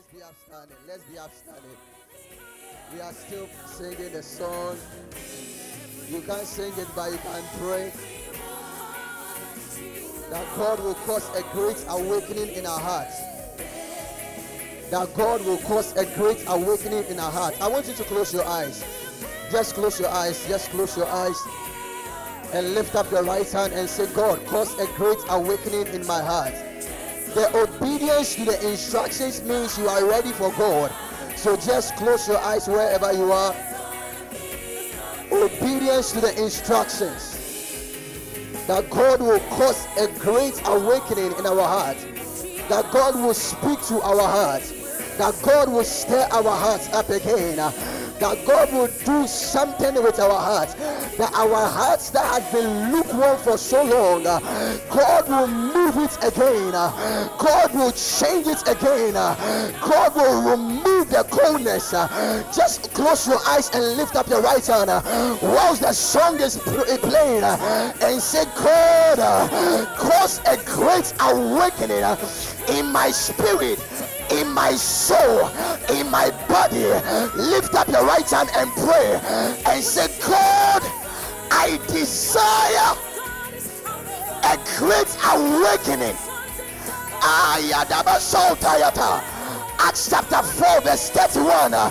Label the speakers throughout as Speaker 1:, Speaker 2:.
Speaker 1: let's be upstanding. Let's be upstanding. We are still singing the song. You can't sing it, but you can pray. That God will cause a great awakening in our hearts. That God will cause a great awakening in our hearts. I want you to close your eyes. Just close your eyes. Just close your eyes. And lift up your right hand and say, God, cause a great awakening in my heart. The obedience to the instructions means you are ready for God. So just close your eyes wherever you are. Obedience to the instructions. That God will cause a great awakening in our heart. That God will speak to our hearts. That God will stir our hearts up again that God will do something with our hearts. That our hearts that had been lukewarm for so long, God will it again. God will change it again. God will remove the coldness. Just close your eyes and lift up your right hand whilst the song is playing and say, God, cause a great awakening in my spirit in my soul, in my body. Lift up your right hand and pray and say, God, I desire a great awakening. Acts chapter 4, verse 31. Uh,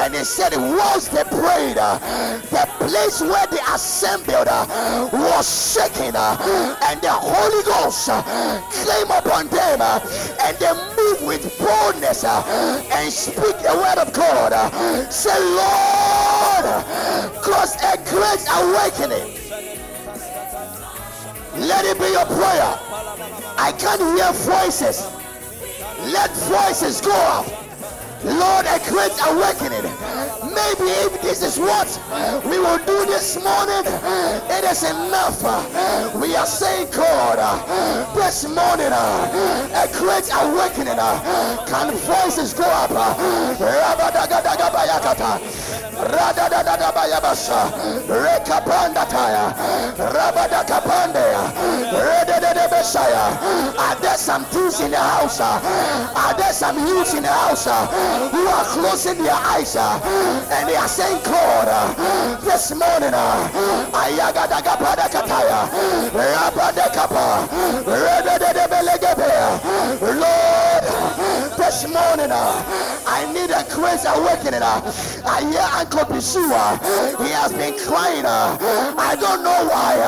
Speaker 1: and he said, whilst they prayed, the place where they assembled was shaking, and the Holy Ghost came upon them, and they moved with boldness and speak the word of God. Say, Lord, cause a great awakening. Let it be your prayer. I can't hear voices. Let voices go up. Lord, a great awakening. Maybe if this is what we will do this morning, it is enough. We are saying, God, this morning, a great awakening. Can voices go up? Radadadabayabasha, Rekapanda Are there some things in the house? Are there some youths in the house? Who are closing their eyes? And they are saying, God, this morning, Lord, morning, uh, I need a great awakening. Uh. I hear Uncle Bishua. He has been crying. Uh. I don't know why,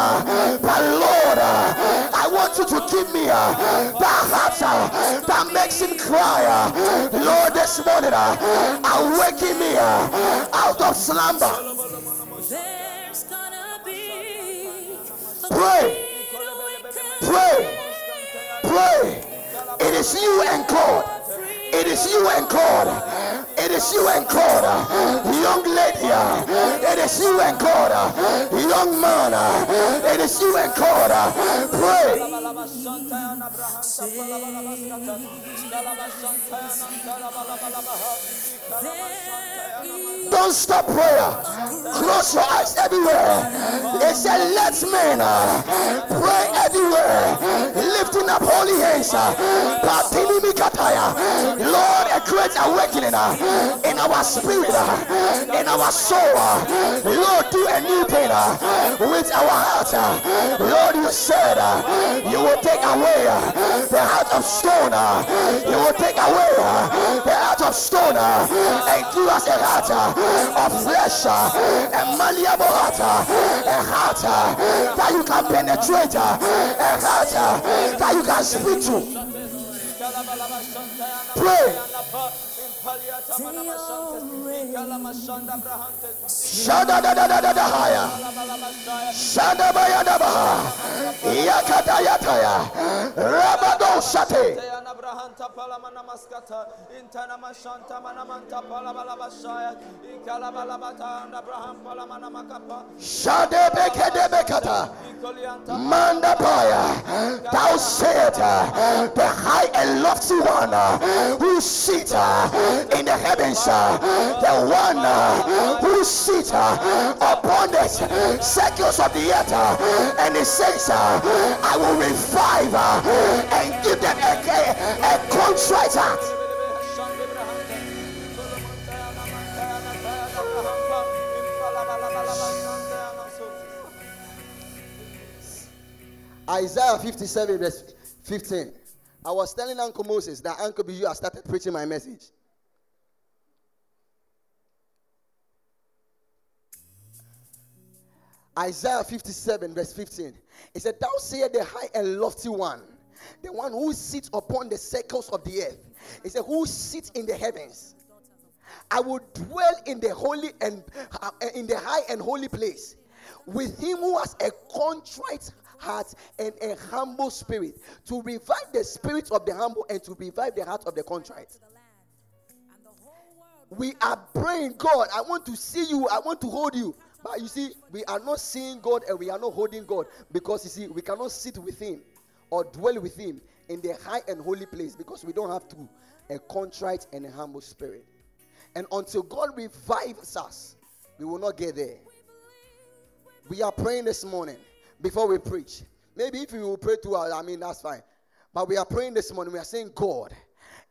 Speaker 1: but Lord, I want you to give me that heart that makes him cry. Lord, this morning, awaken me out of slumber. Pray, pray, pray. It is you and God. It is you and God. It is you and God, young lady. It is you and God, young man. It is you and God. Pray. Don't stop prayer. Close your eyes everywhere. It said, Let men pray everywhere, lifting up holy hands. Lord, a great awakening uh, in our spirit, uh, in our soul. Uh, Lord, do a new thing with our heart. Lord, you said you will take away the heart of stone. You will take away the heart of stone and give us a heart of flesh, a malleable heart, a heart that you can penetrate, a heart that you can speak to. Pray. Shada da da da da da haya. Shada baya da ba. Yakata yataya. Rabado shate. Abrahanta palamana maskata. Intana mashanta manamanta palabalabashaya. Ikalabalabata and Abraham palamana makapa. Shade bekede bekata. Manda paya. Thou sayest uh, the high and lofty one uh, who sits uh, in the the heavens, uh, the one uh, who sits uh, upon the circles of the earth, and he says, I will revive and give them a, a, a contrite heart. Isaiah 57, verse 15. I was telling Uncle Moses that Uncle B, you have started preaching my message. Isaiah 57, verse 15. It said, Thou sayest the high and lofty one, the one who sits upon the circles of the earth. It said, Who sits in the heavens. I will dwell in the holy and uh, in the high and holy place with him who has a contrite heart and a humble spirit to revive the spirit of the humble and to revive the heart of the contrite. We are praying, God, I want to see you, I want to hold you. But you see, we are not seeing God and we are not holding God because you see, we cannot sit with Him or dwell with Him in the high and holy place because we don't have to a contrite and a humble spirit. And until God revives us, we will not get there. We are praying this morning before we preach. Maybe if you will pray two hours, I mean, that's fine. But we are praying this morning. We are saying, God,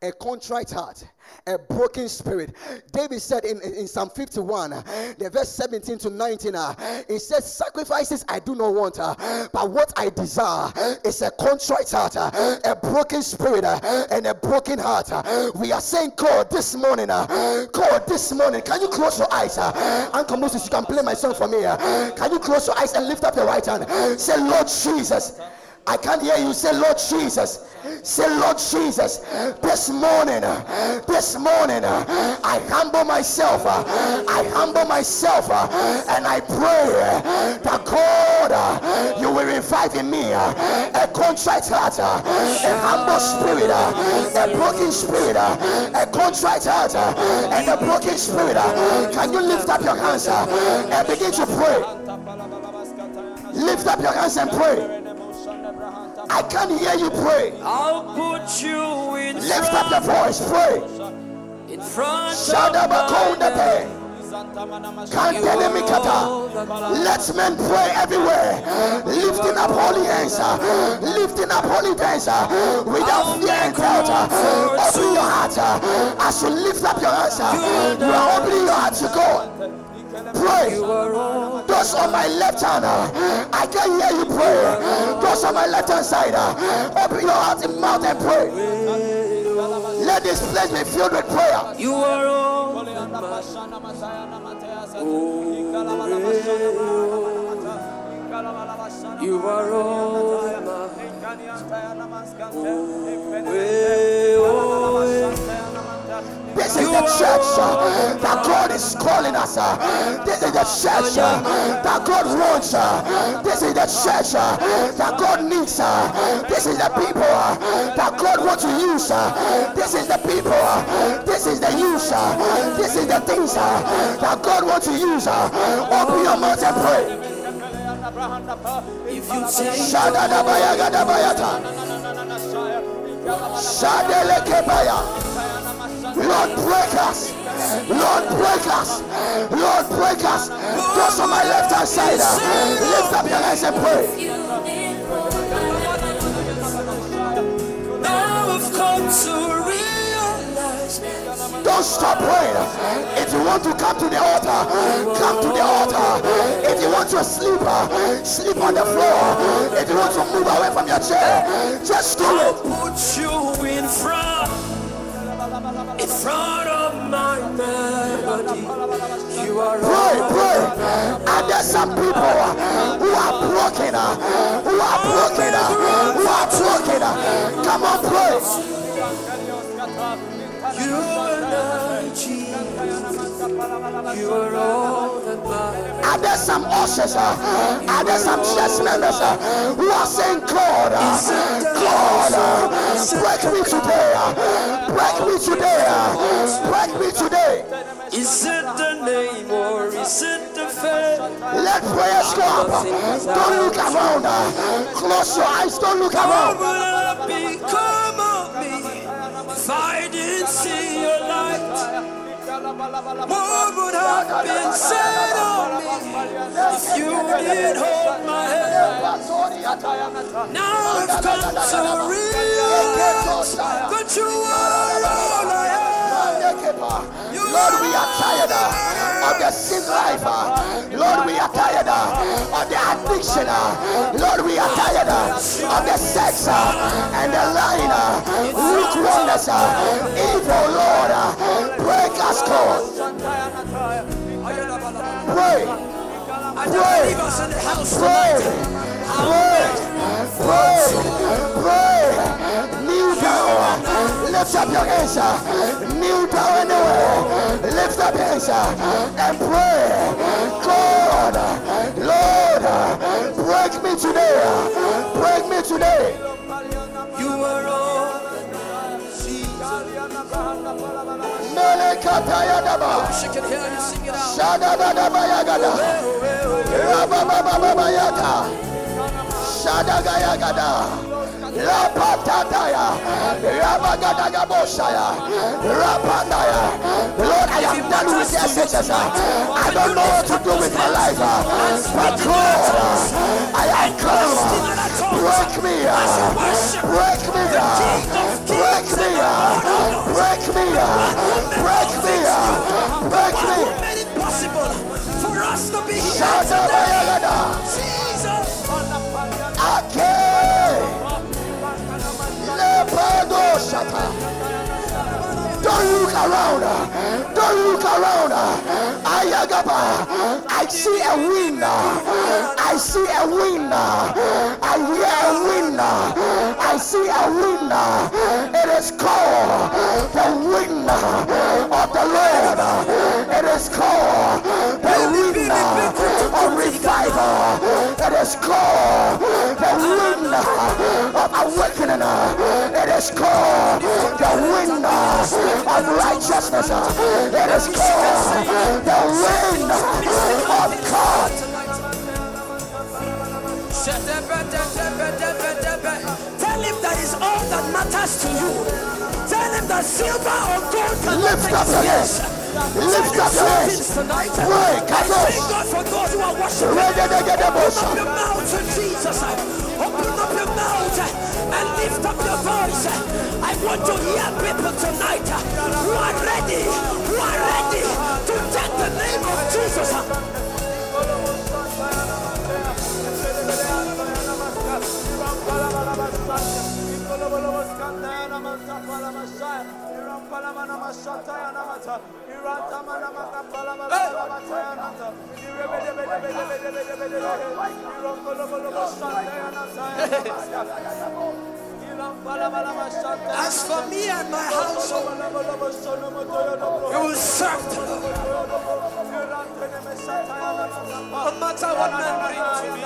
Speaker 1: a contrite heart, a broken spirit. David said in, in Psalm 51, the verse 17 to 19, uh, he says, Sacrifices I do not want, uh, but what I desire is a contrite heart, uh, a broken spirit, uh, and a broken heart. Uh. we are saying, God, this morning, uh, God, this morning, can you close your eyes? Uncle Moses, you can play my song for me. Can you close your eyes and lift up your right hand? Say, Lord Jesus. I can't hear you say, Lord Jesus. Say, Lord Jesus, this morning, this morning, I humble myself. I humble myself and I pray that God, you will revive in me a contrite heart, a humble spirit, a broken spirit, a contrite heart, and a broken spirit. Can you lift up your hands and begin to pray? Lift up your hands and pray. I can't hear you pray.
Speaker 2: I'll put you in
Speaker 1: Lift up your voice, pray.
Speaker 2: In front
Speaker 1: Let men pray everywhere, lifting up holy hands, ah. lifting up holy hands ah. without fear and doubt. Ah. Open your heart as you lift up your hands. You are opening your heart to God. Pray. Those on my left hand, uh, I can hear you pray. Those on my left hand side, uh, open your heart and mouth and pray. Let this place be filled with prayer.
Speaker 2: You are all. You are all.
Speaker 1: Oh, This is the church uh, that God is calling us. Uh, this is the church uh, that God wants. This is the church that God needs. This is the people that God wants to use. This is the people. This is the use. This is the things that God wants to use. Open your mouth and pray.
Speaker 2: If you take
Speaker 1: Shadele Kebaya. Lord, break us. Lord, break us. Lord, break us. Those on my left hand side, lift up your hands and pray.
Speaker 2: Now I've come to realize.
Speaker 1: Don't stop praying. If you want to come to the altar, come to the altar. If you want to sleep, uh, sleep on the floor. If you want to move away from your chair, just do it.
Speaker 2: Put you in front in front of my melody. You are
Speaker 1: pray, pray. And there's some people uh, who are broken, uh, who are broken, uh, who are broken. Come on, pray.
Speaker 2: You and I, Jesus. You are all that matters.
Speaker 1: Are there some ushers? Uh, are there some church members uh, who are saying, God, uh, God, uh, break me today, uh, break me today, uh, break me today.
Speaker 2: Is it the name or is it the faith?
Speaker 1: Let prayers go up. Don't look around. Uh, close your eyes. Don't look around.
Speaker 2: would have become of me if I didn't see your light? What would have been said of me if you did hold my hand? Now I've come to realize that you are all I have.
Speaker 1: Lord, we are tired uh, of the sin life. Uh. Lord, we are tired uh, of the addiction. Lord, we are tired of the sex and the lying, lukewarmness, evil, Lord. Break us, God. Pray. Pray. Pray. Pray. Pray. Pray, kneel down. Lift up your hands. Kneel down anywhere. Lift up your hands and pray. God, Lord, break me today. Break me today.
Speaker 2: You are all.
Speaker 1: Melekatayadaba.
Speaker 2: She can hear
Speaker 1: Shadagayagada. Rapatataya. Rabagadagaboshaya. Rapandaya. Lord, I am done with the sentence. I don't know what to do with my life. But God, I am come. Break me. Uh, break me. Uh, break me. Uh, break me. Break me. Break me.
Speaker 2: Who made it possible for us to be here
Speaker 1: Don't look around. Don't look around. Ayagaba. I see a winner. I see a winner. I hear a winner. I see a winner. It is called the winner of the Lord. It is called the winner of It is called the winner of awakening. It is called the winner of righteousness. It is called the winner of God.
Speaker 2: Tell him that is all that matters to you. Tell him that silver or gold cannot
Speaker 1: Lift up your
Speaker 2: his
Speaker 1: hands.
Speaker 2: place.
Speaker 1: Lift up your hands. Pray, Kadosh.
Speaker 2: thank. Open up your mouth Jesus. Open up your mouth and lift up your voice. I want to hear people tonight who are ready, who are ready to take the name of Jesus. As for me and my household, we will serve the Lord. No matter what men bring to me.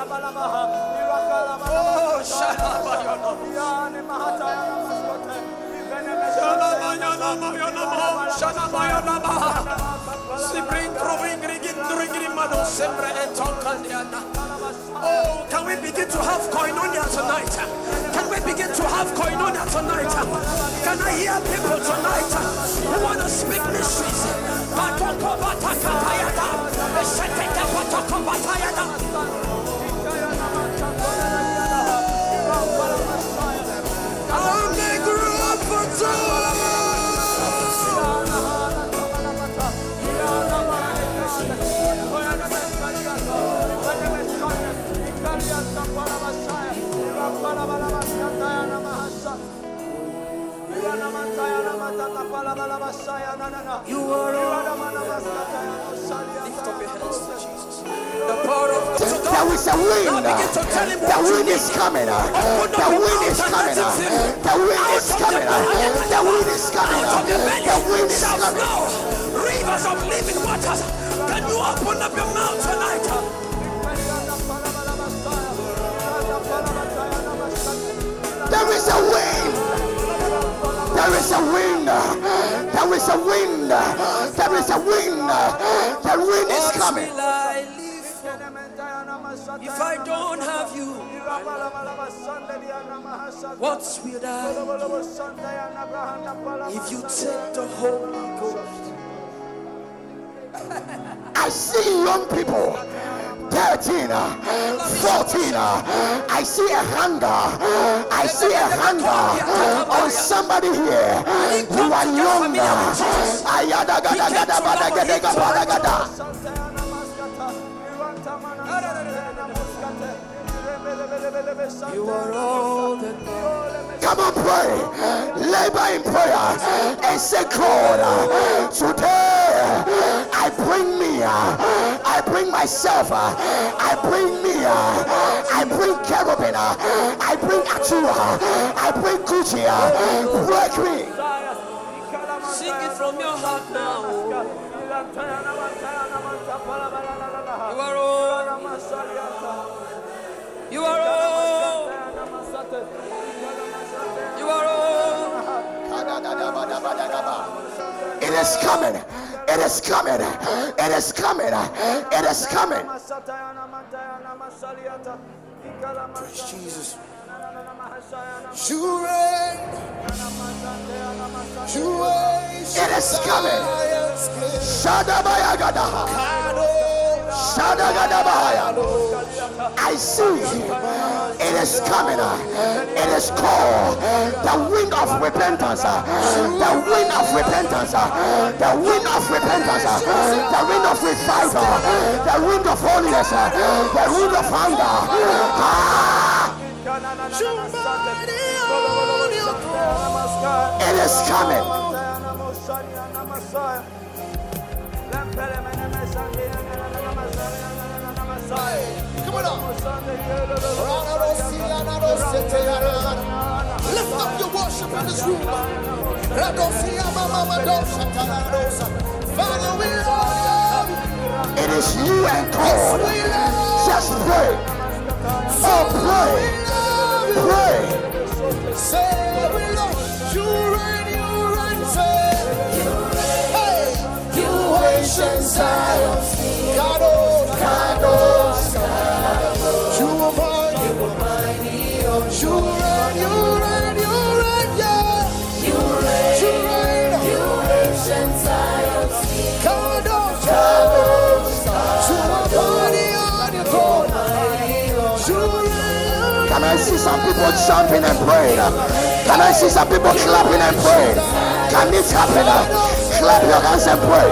Speaker 2: Oh, Shalabayana. Shalabayana, Oh, can we begin to have koinonia tonight? Can we begin to have koinonia tonight? Can I hear people tonight who want to speak mysteries? Batoko You are all. Lift up your hands to Jesus.
Speaker 1: There is a wind.
Speaker 2: Now begin to tell him
Speaker 1: The wind is coming. The wind is coming.
Speaker 2: let him fill you.
Speaker 1: The wind is coming. The wind is coming.
Speaker 2: Out of your
Speaker 1: The wind is coming.
Speaker 2: rivers of living waters. Can you open up your mouth tonight?
Speaker 1: There is a wind. There is a wind. There is a wind. There is a wind. The wind is coming.
Speaker 2: If I don't have you? What will I if you take the Holy Ghost?
Speaker 1: I see young people. 13, uh, 14. uh, I see a hunger. I see a hunger on somebody here. You are young.
Speaker 2: You are all that matters.
Speaker 1: Come on, pray. Labor in prayer and say, God, today I bring me, I bring myself, I bring me, I bring Kerubin, I bring Atua, I bring Gucci. Break me.
Speaker 2: Sing it from your heart now. You are all. You are all.
Speaker 1: It is coming. It is coming. It is coming. It is coming.
Speaker 2: Jesus.
Speaker 3: You reign. You reign.
Speaker 1: It is coming. Shadabayagadaha. I see it is coming. It is called the wind of repentance. The wind of repentance. The wind of repentance. The wind of revival. The wind of holiness. The wind of hunger. Ah, it is coming.
Speaker 3: Come on. Lift up your worship in this room. Father, we love.
Speaker 1: It is you and God. Just pray. Oh, pray. Pray.
Speaker 3: Say we love you. Reign, you reign, say. Hey. You ancient Zion. Kadosh,
Speaker 1: see some people jumping and praying? Can I see some people clapping and praying? Can this happen? Clap your hands and pray.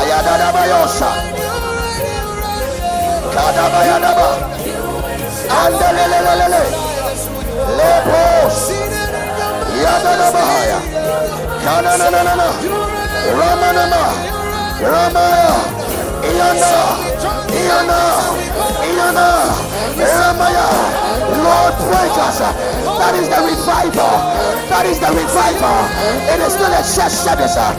Speaker 1: Ayadadabayosa. Kadabayadaba. Andelelelelele. Lepos. Yadadabahaya. Kanananana. Ramanama. Ramaya. Iyana. Iyana. Iyana. Ramaya. Lord, break us. That is the revival. That is the revival. It is not a church service. Up.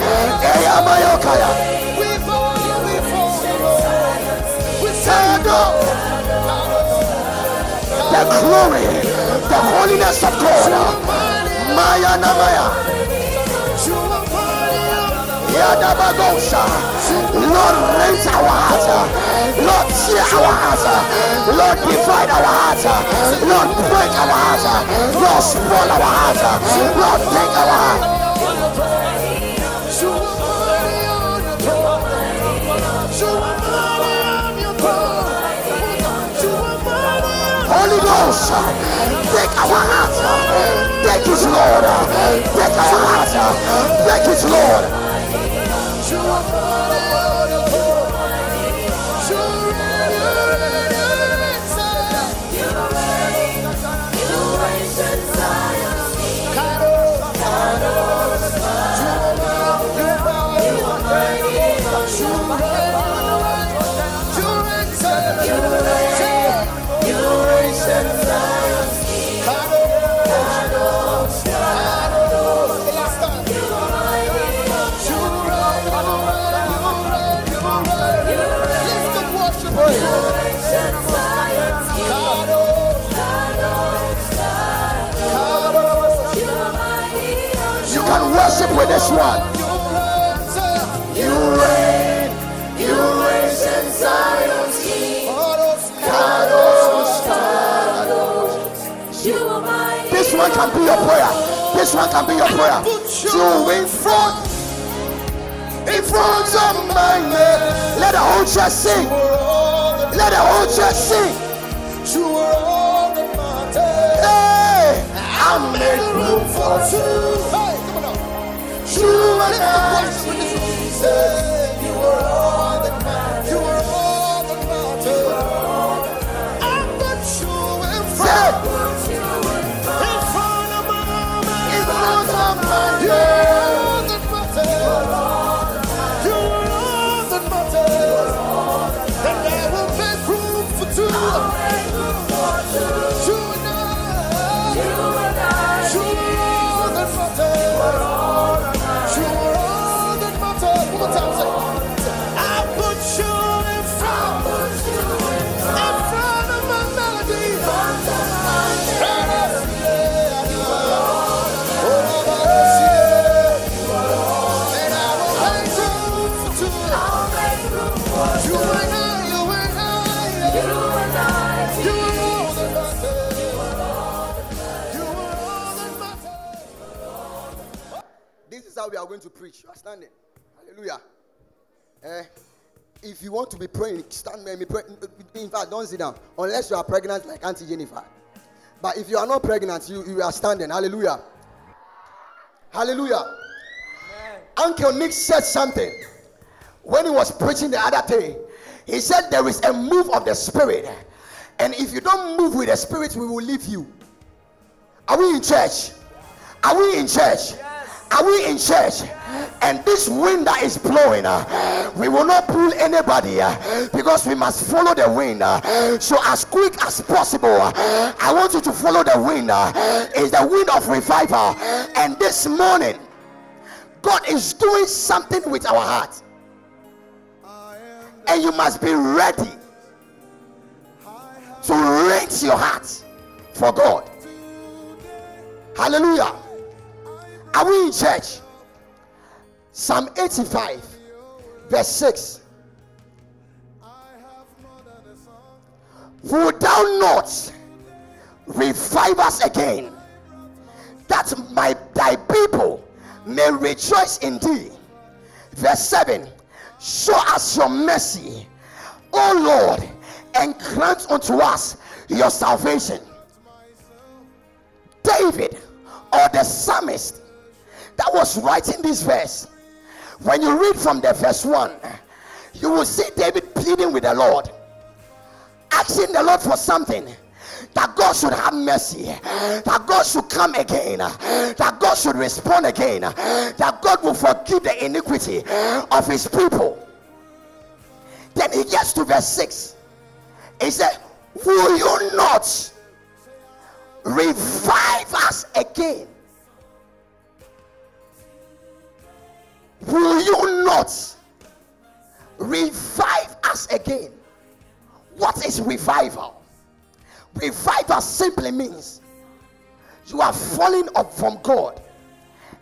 Speaker 1: The glory, the holiness of God. Maya Namaya. Lord, raise our hearts. Lord, tear our hearts. Lord, divide our hearts. Lord, break our hearts. Lord, spoil our hearts. Lord, take our hearts. Holy Ghost, take our hearts. Take it, Lord. Take our hearts. Take it, Lord.
Speaker 3: You are
Speaker 1: can worship with this one.
Speaker 3: You reign, you ancient Zion's King.
Speaker 1: This one can be your prayer. This one can be your prayer. You in front, in front of my name. Let the whole church sing. Let the whole church sing.
Speaker 3: You are all that matters.
Speaker 1: Hey,
Speaker 3: I make room for two. Hey, come on now. You and I, Jesus. You are all that matters. You are all that matters. I put you in front. In front of my. In front of my.
Speaker 1: Preach. You are standing. Hallelujah. Eh, if you want to be praying, stand and be praying. In fact, don't sit down unless you are pregnant like Auntie Jennifer. But if you are not pregnant, you, you are standing. Hallelujah. Hallelujah. Uncle Nick said something when he was preaching the other day. He said there is a move of the spirit, and if you don't move with the spirit, we will leave you. Are we in church? Are we in church? Are we in church? And this wind that is blowing, uh, we will not pull anybody uh, because we must follow the wind. uh. so, as quick as possible, uh, I want you to follow the wind. Uh, it's the wind of revival. And this morning, God is doing something with our heart, and you must be ready to rent your heart for God. Hallelujah. Are we in church? Psalm 85, verse 6. Would thou not revive us again, that my thy people may rejoice in thee? Verse 7. Show us your mercy, O Lord, and grant unto us your salvation. David or the psalmist that was writing this verse, when you read from the verse 1, you will see David pleading with the Lord, asking the Lord for something. That God should have mercy, that God should come again, that God should respond again, that God will forgive the iniquity of his people. Then he gets to verse 6. He said, Will you not revive us again? Will you not revive us again? What is revival? Revival simply means you are falling up from God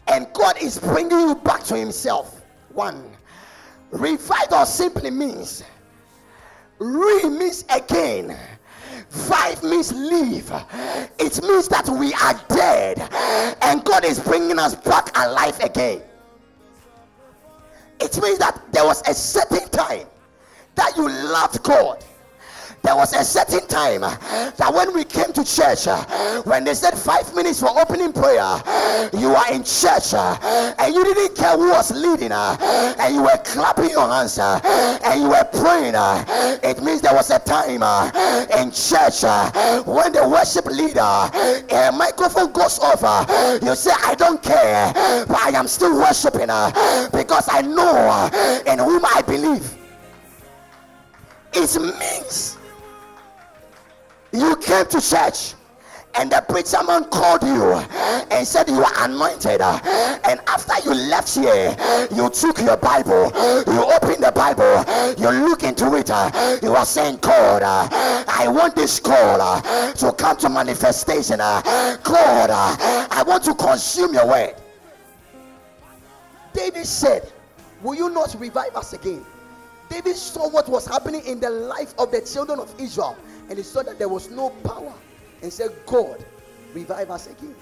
Speaker 1: and God is bringing you back to Himself. One, revival simply means re means again. Five means leave. It means that we are dead and God is bringing us back alive again. It means that there was a certain time that you loved God. There was a certain time uh, that when we came to church, uh, when they said five minutes for opening prayer, you are in church uh, and you didn't care who was leading, uh, and you were clapping your hands uh, and you were praying. Uh, it means there was a time in church when the worship leader, a microphone goes off, you say, I don't care, but I am still worshiping because I know in whom I believe. It means you came to church and the preacher man called you and said you are anointed. And after you left here you took your bible you opened the bible you look into it. You are saying god i want this call to come to manifestation. God i want to consume your word. David said will you not revive us again? David saw what was happening in the life of the children of israel and he saw that there was no power and said, God, revive us again.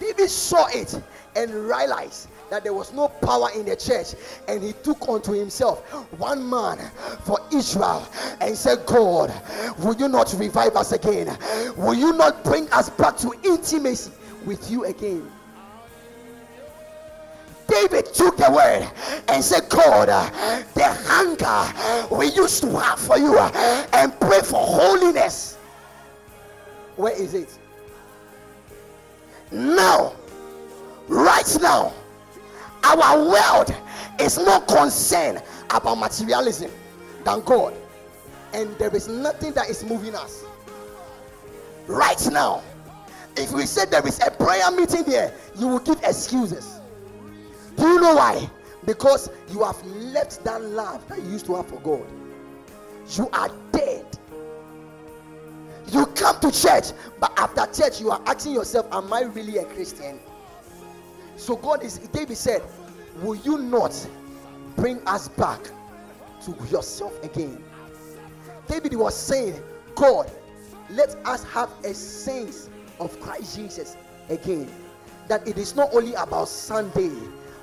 Speaker 1: David
Speaker 4: saw it and realized that there was no power in the church, and he took unto himself one man for Israel and said, God, will you not revive us again? Will you not bring us back to intimacy with you again? David took the word and said, God, uh, the hunger we used to have for you uh, and pray for holiness. Where is it? Now, right now, our world is more concerned about materialism than God, and there is nothing that is moving us. Right now, if we say there is a prayer meeting there, you will give excuses. Do you know why? Because you have left that love that you used to have for God. You are dead. You come to church, but after church, you are asking yourself, Am I really a Christian? So God is David said, Will you not bring us back to yourself again? David was saying, God, let us have a sense of Christ Jesus again. That it is not only about Sunday,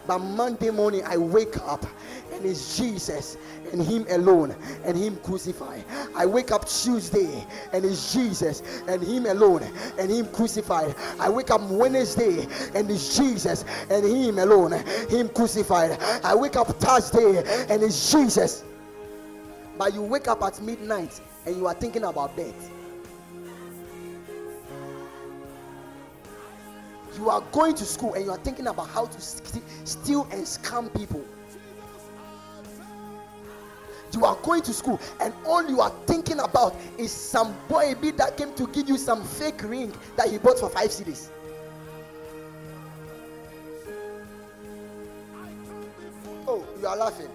Speaker 4: but Monday morning, I wake up and it's Jesus and Him alone and Him crucified. I wake up Tuesday and it's Jesus and Him alone and Him crucified. I wake up Wednesday and it's Jesus and Him alone, Him crucified. I wake up Thursday and it's Jesus. But you wake up at midnight and you are thinking about death. You are going to school and you are thinking about how to st- steal and scam people. You are going to school and all you are thinking about is some boy that came to give you some fake ring that he bought for five cedis. Oh, you are laughing.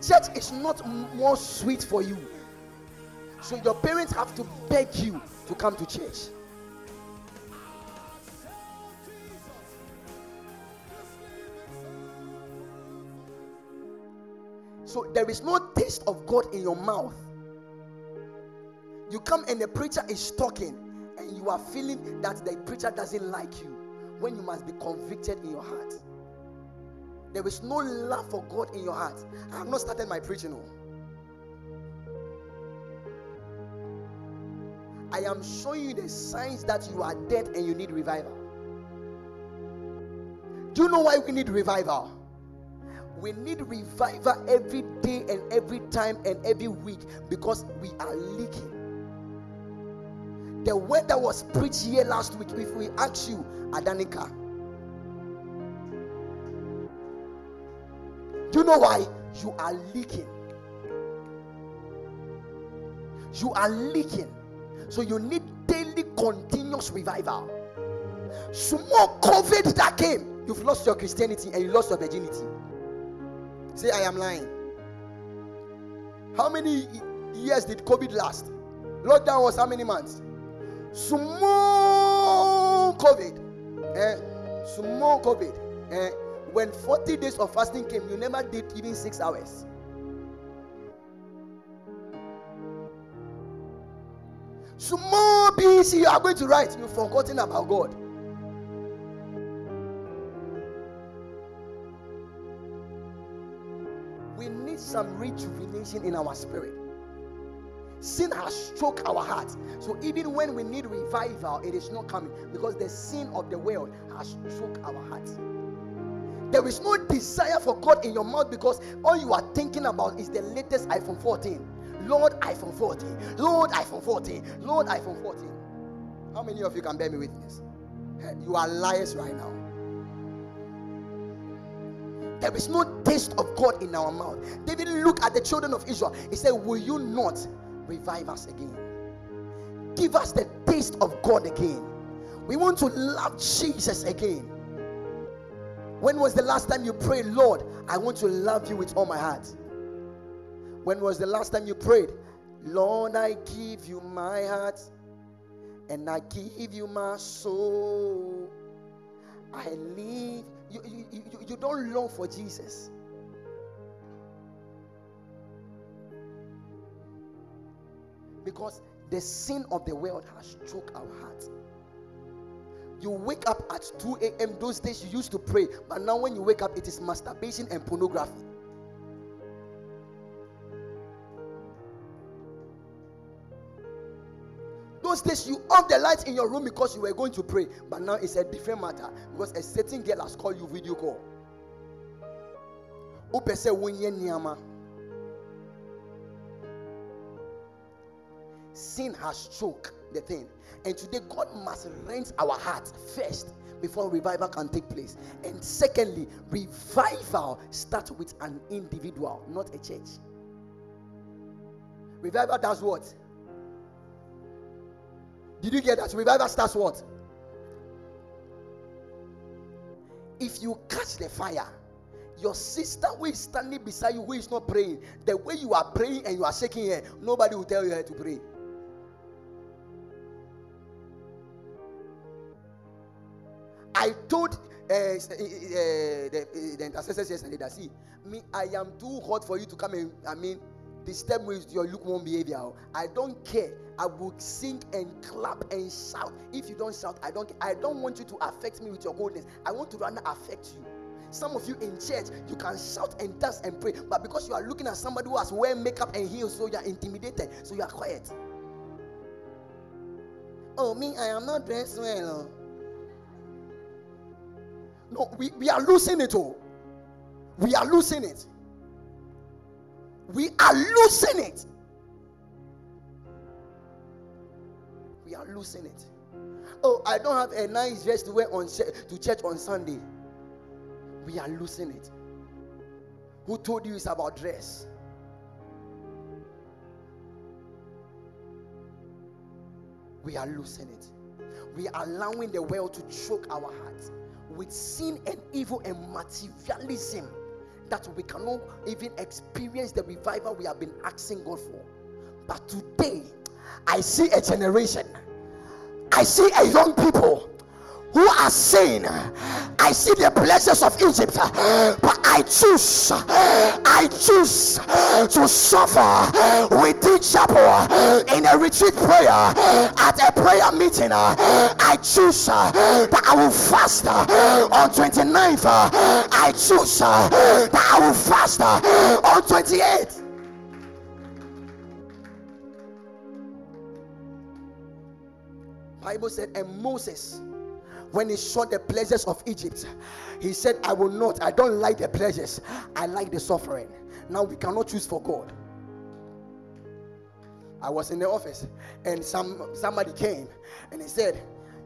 Speaker 4: Church is not more sweet for you. So your parents have to beg you to come to church. So there is no taste of God in your mouth. You come and the preacher is talking, and you are feeling that the preacher doesn't like you when you must be convicted in your heart. There is no love for God in your heart. I have not started my preaching. No. I am showing you the signs that you are dead and you need revival. Do you know why we need revival? We need revival every day and every time and every week because we are leaking. The word that was preached here last week, if we ask you, Adanika, do you know why? You are leaking. You are leaking. So you need daily continuous revival. Small COVID that came, you've lost your Christianity and you lost your virginity. Say, I am lying. How many years did COVID last? Lockdown was how many months? Small COVID. Eh? COVID. Eh? When 40 days of fasting came, you never did even six hours. Small BC you are going to write, you've forgotten about God. We need some rejuvenation in our spirit. Sin has struck our hearts. So even when we need revival, it is not coming because the sin of the world has struck our hearts. There is no desire for God in your mouth because all you are thinking about is the latest iPhone 14. Lord, iPhone 14. Lord, iPhone 14. Lord, iPhone 14. How many of you can bear me witness? You are liars right now. There is no taste of God in our mouth. David looked at the children of Israel. He said, Will you not revive us again? Give us the taste of God again. We want to love Jesus again. When was the last time you prayed, Lord, I want to love you with all my heart? When was the last time you prayed? Lord, I give you my heart and I give you my soul. I live. You, you, you, you don't long for Jesus. Because The sin of the world has struck our hearts. You wake up at 2 a.m. Those days you used to pray, but now when you wake up, it is masturbation and pornography. Days you off the lights in your room because you were going to pray, but now it's a different matter because a certain girl has called you video call. Sin has choked the thing, and today God must rent our hearts first before revival can take place. And secondly, revival starts with an individual, not a church. Revival does what? Did you get that? Revival starts what? If you catch the fire, your sister who is standing beside you, who is not praying, the way you are praying and you are shaking her, nobody will tell you how to pray. I told uh, uh, the, uh, the intercessors yesterday that see me, I am too hot for you to come and I mean disturb me with your lukewarm behavior. Oh, I don't care. I will sing and clap and shout. If you don't shout, I don't. I don't want you to affect me with your coldness. I want to rather affect you. Some of you in church, you can shout and dance and pray, but because you are looking at somebody who has wear makeup and heels, so you are intimidated, so you are quiet. Oh, me, I am not dressed well. Oh. No, we, we are losing it all. We are losing it. We are losing it. We are losing it. Oh, I don't have a nice dress to wear on to church on Sunday. We are losing it. Who told you it's about dress? We are losing it. We are allowing the world to choke our hearts with sin and evil and materialism that we cannot even experience the revival we have been asking God for. But today, I see a generation, I see a young people who are saying, I see the pleasures of Egypt, but I choose, I choose to suffer within chapel uh, in a retreat prayer uh, at a prayer meeting. Uh, I choose that I will fast on 29th. I choose that I will fast on 28th. Bible said, and Moses when he saw the pleasures of Egypt, he said, I will not, I don't like the pleasures, I like the suffering. Now we cannot choose for God. I was in the office and some somebody came and he said,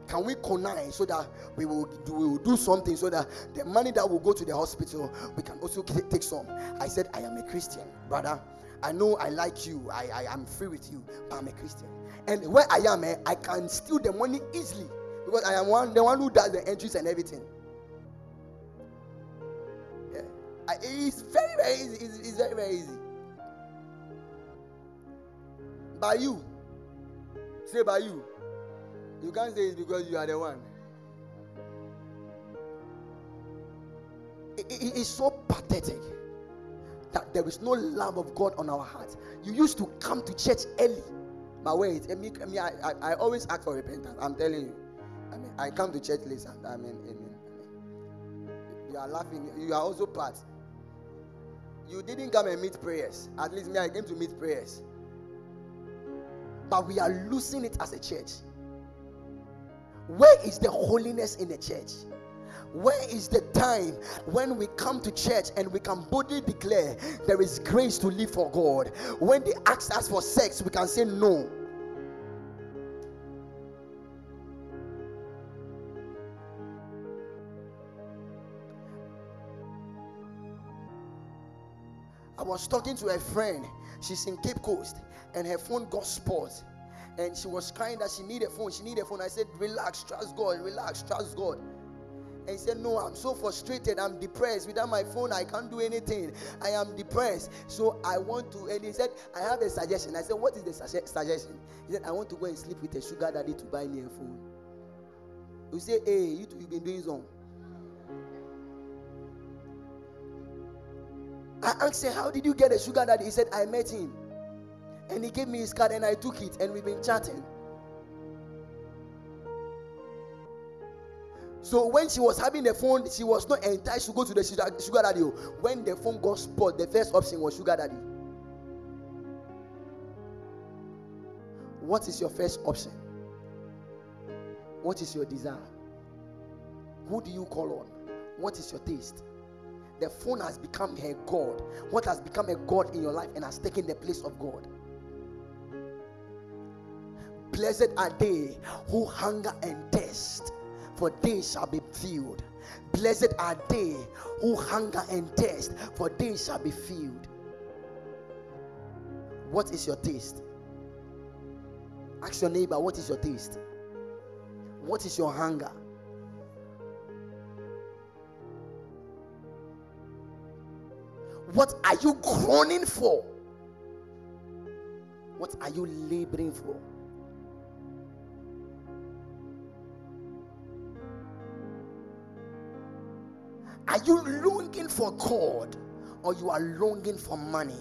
Speaker 4: Can we connive so that we will, do, we will do something so that the money that will go to the hospital we can also take some? I said, I am a Christian, brother. I know I like you, I, I am free with you, but I'm a Christian. And where I am, eh, I can steal the money easily because I am one the one who does the entries and everything. Yeah. I, it's very, very easy. It's, it's very, very easy. By you. Say by you. You can't say it because you are the one. It, it, it's so pathetic that there is no love of God on our hearts. You used to come to church early. But wait, I, mean, I, I, I always ask for repentance. I'm telling you. I mean, I come to church late. I mean, I mean, you are laughing. You are also part. You didn't come and meet prayers. At least me, I came to meet prayers. But we are losing it as a church. Where is the holiness in the church? Where is the time when we come to church and we can boldly declare there is grace to live for God? When they ask us for sex, we can say no. I was talking to a friend. She's in Cape Coast and her phone got spoiled. And she was crying that she needed a phone. She needed a phone. I said, Relax, trust God, relax, trust God. And he said, No, I'm so frustrated. I'm depressed. Without my phone, I can't do anything. I am depressed. So I want to. And he said, I have a suggestion. I said, What is the suggestion? He said, I want to go and sleep with a sugar daddy to buy me a phone. You say, Hey, you two, you've been doing something. I asked him, How did you get a sugar daddy? He said, I met him. And he gave me his card and I took it and we've been chatting. So when she was having the phone, she was not enticed to go to the sugar, sugar daddy. When the phone got spoiled, the first option was sugar daddy. What is your first option? What is your desire? Who do you call on? What is your taste? The phone has become her God. What has become a God in your life and has taken the place of God? Blessed are they who hunger and thirst, for they shall be filled. Blessed are they who hunger and thirst, for they shall be filled. What is your taste? Ask your neighbor, what is your taste? What is your hunger? What are you groaning for? What are you laboring for? Are you longing for God or you are longing for money?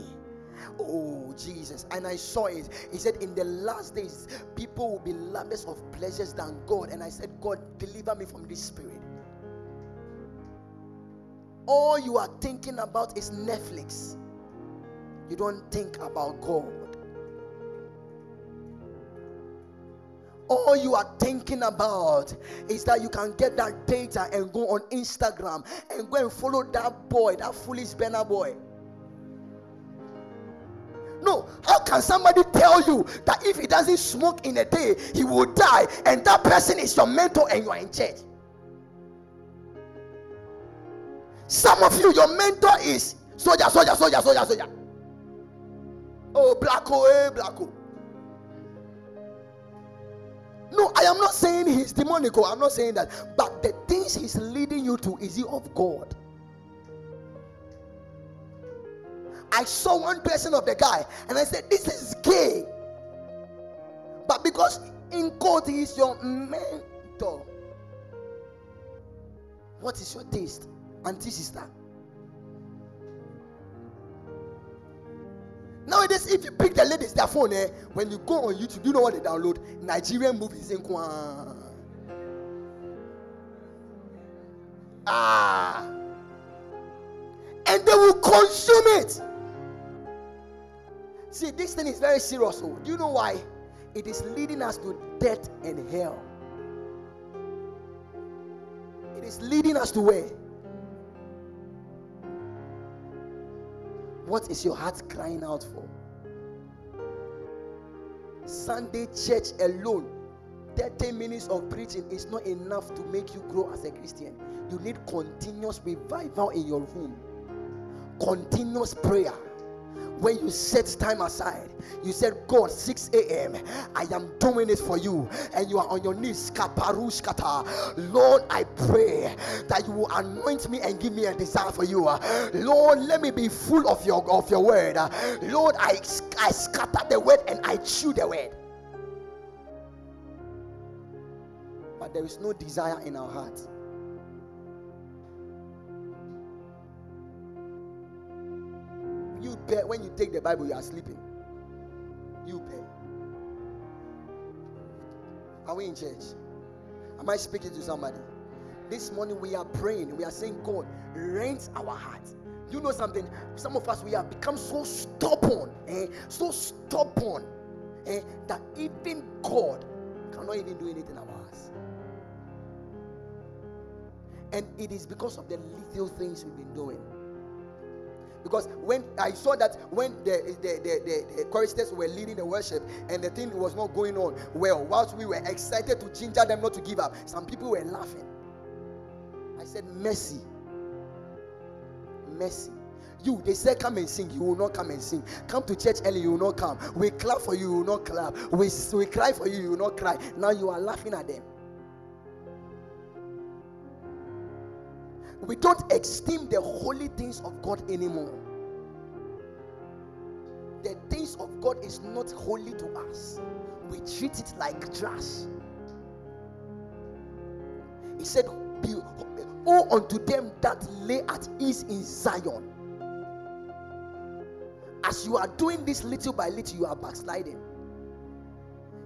Speaker 4: Oh, Jesus. And I saw it. He said, In the last days, people will be lovers of pleasures than God. And I said, God, deliver me from this spirit. All you are thinking about is Netflix. You don't think about God. All you are thinking about is that you can get that data and go on Instagram and go and follow that boy, that foolish Burna Boy. No, how can somebody tell you that if he doesn't smoke in a day, he will die, and that person is your mentor and you are in church? Some of you, your mentor is soldier, soldier, soldier, soldier, soldier. Oh, blacko, eh, blacko. No, I am not saying he's demonical. I'm not saying that. But the things he's leading you to, is he of God? I saw one person of the guy and I said, This is gay. But because in court he is your mentor, what is your taste? Auntie sister. Nowadays, if you pick the ladies their phone, eh, when you go on YouTube, you know what they download? Nigerian movies in Kwan. Ah. And they will consume it. See, this thing is very serious. Oh. Do you know why? It is leading us to death and hell. It is leading us to where? What is your heart crying out for? Sunday church alone, 30 minutes of preaching is not enough to make you grow as a Christian. You need continuous revival in your room, continuous prayer when you set time aside, you said, God, 6 a.m., I am doing it for you, and you are on your knees, Lord, I pray that you will anoint me and give me a desire for you. Lord, let me be full of your of your word. Lord, I, I scatter the word and I chew the word. But there is no desire in our hearts. You pay when you take the Bible, you are sleeping. You pay. Are we in church? Am I speaking to somebody? This morning we are praying. We are saying, God, rent our hearts. You know something? Some of us we have become so stubborn, eh? so stubborn, eh? that even God cannot even do anything about us. And it is because of the little things we've been doing. Because when I saw that when the, the, the, the, the choristers were leading the worship and the thing was not going on well, whilst we were excited to ginger them not to give up, some people were laughing. I said, Mercy. Mercy. You, they said, come and sing. You will not come and sing. Come to church early, you will not come. We clap for you, you will not clap. We, we cry for you, you will not cry. Now you are laughing at them. We don't esteem the holy things of God anymore. The things of God is not holy to us. We treat it like trash. He said, "Woe unto them that lay at ease in Zion." as you are doing this little by little, you are backsliding.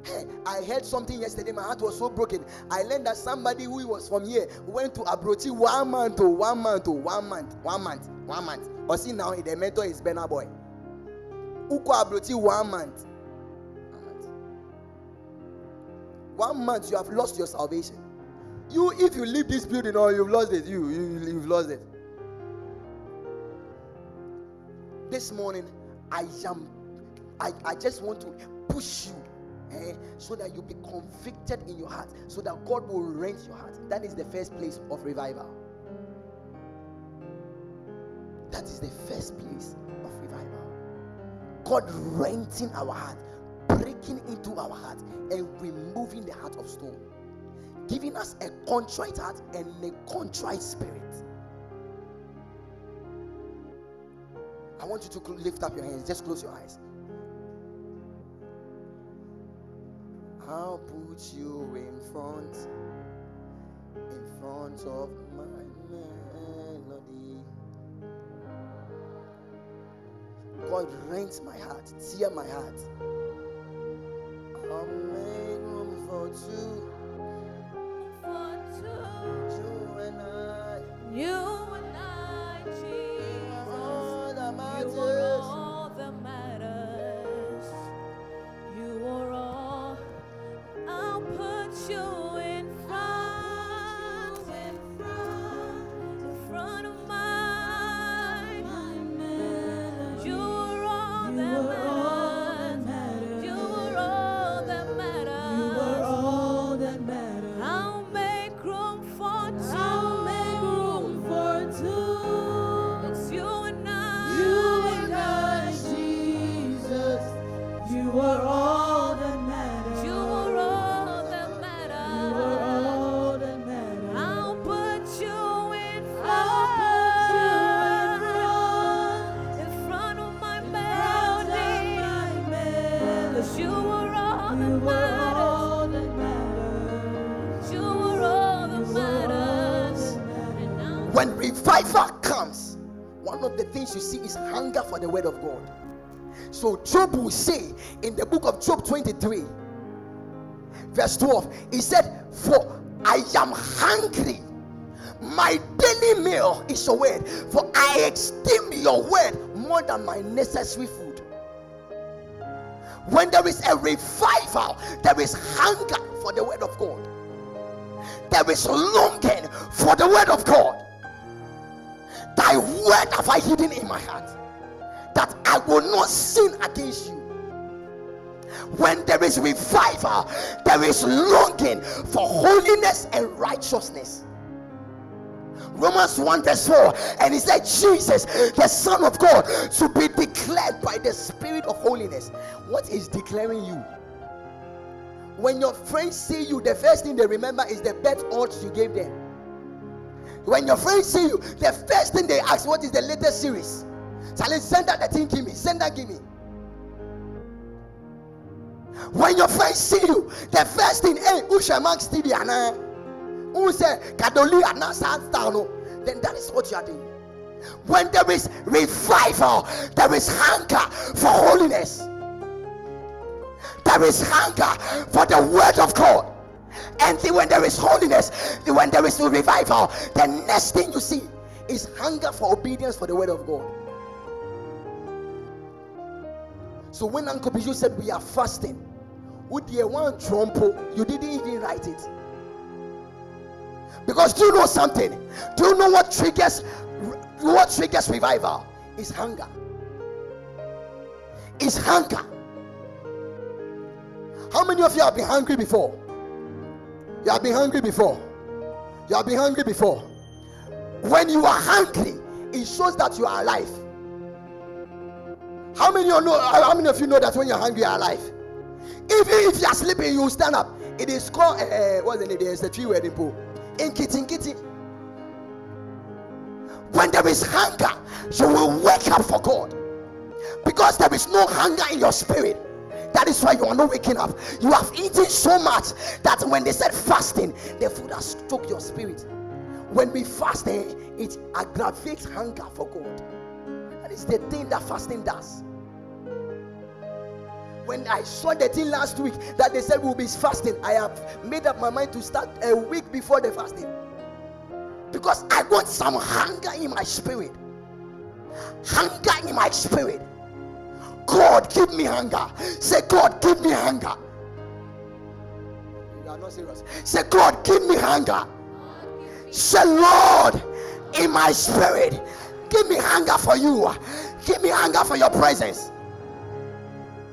Speaker 4: I heard something yesterday, my heart was so broken. I learned that somebody who was from here went to Abroti one month to one month to one month, one month, one month. Or see now, the mentor is Burna Boy. Uko Abroti one month. One month. One month, you have lost your salvation. You, if you leave this building, or you've lost it, you, you you've lost it. This morning, I am, I, I just want to push you eh, so that you be convicted in your heart, so that God will rent your heart. That is the first place of revival. That is the first place of revival. God renting our heart, breaking into our heart, and removing the heart of stone, giving us a contrite heart and a contrite spirit. I want you to lift up your hands. Just close your eyes. I'll put you in front, in front of my melody. God rent my heart, tear my heart. I'll make room for two,
Speaker 5: For two,
Speaker 4: you and I.
Speaker 5: you and I, Jesus.
Speaker 4: All that
Speaker 5: for
Speaker 4: the word of God. So Job will say in the book of Job 23, verse 12, he said, For I am hungry. My daily meal is your word, for I esteem your word more than my necessary food. When there is a revival, there is hunger for the word of God. There is longing for the word of God. Thy word have I hidden in my heart, that I will not sin against you. When there is revival, there is longing for holiness and righteousness. Romans 1 verse 4, and he said, Jesus, the Son of God, to be declared by the Spirit of holiness. What is declaring you? When your friends see you, the first thing they remember is the bet odds you gave them. When your friends see you, the first thing they ask, What is the latest series? Charlie, send that thing, give me. Send that, give me. When your friends see you, the first thing, hey, who shall Max TV Anna? Who say Kadoli? Then that is what you are doing. When there is revival, there is hunger for holiness. There is hunger for the word of God. And then when there is holiness, when there is revival, the next thing you see is hunger for obedience for the word of God. So when Uncle Bijou said we are fasting, with the one trompo, you didn't even write it. Because do you know something? Do you know what triggers what triggers revival? Is hunger. Is hunger. How many of you have been hungry before? You have been hungry before. You have been hungry before. When you are hungry, it shows that you are alive. How many of you know? How many of you know that when you're hungry, you are alive? Even if you are sleeping, you stand up. It is called uh, what's the name? There's a tree wedding pool. In kitty kitty. When there is hunger, you will wake up for God. Because there is no hunger in your spirit. That is why you are not waking up. You have eaten so much that when they said fasting, the food has struck your spirit. When we fast, eh, it aggravates hunger for God. Is the thing that fasting does. When I saw the thing last week that they said we'll be fasting, I have made up my mind to start a week before the fasting. Because I want some hunger in my spirit. Hunger in my spirit. God, give me hunger. Say, God, give me hunger. You are not serious. Say, God, give me hunger. Say, Lord, in my spirit, give me hunger for you. Give me hunger for your presence.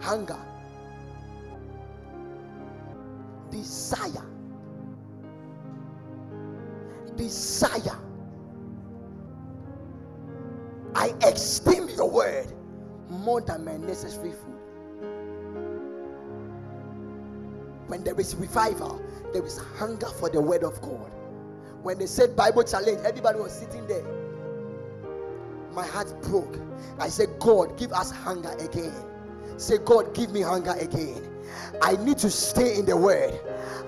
Speaker 4: Hunger. Desire. Desire. I esteem your word more than my necessary food. When there is revival, there is hunger for the word of God. When they said Bible challenge, everybody was sitting there. My heart broke. I said, God, give us hunger again. Say, God, give me hunger again. I need to stay in the word.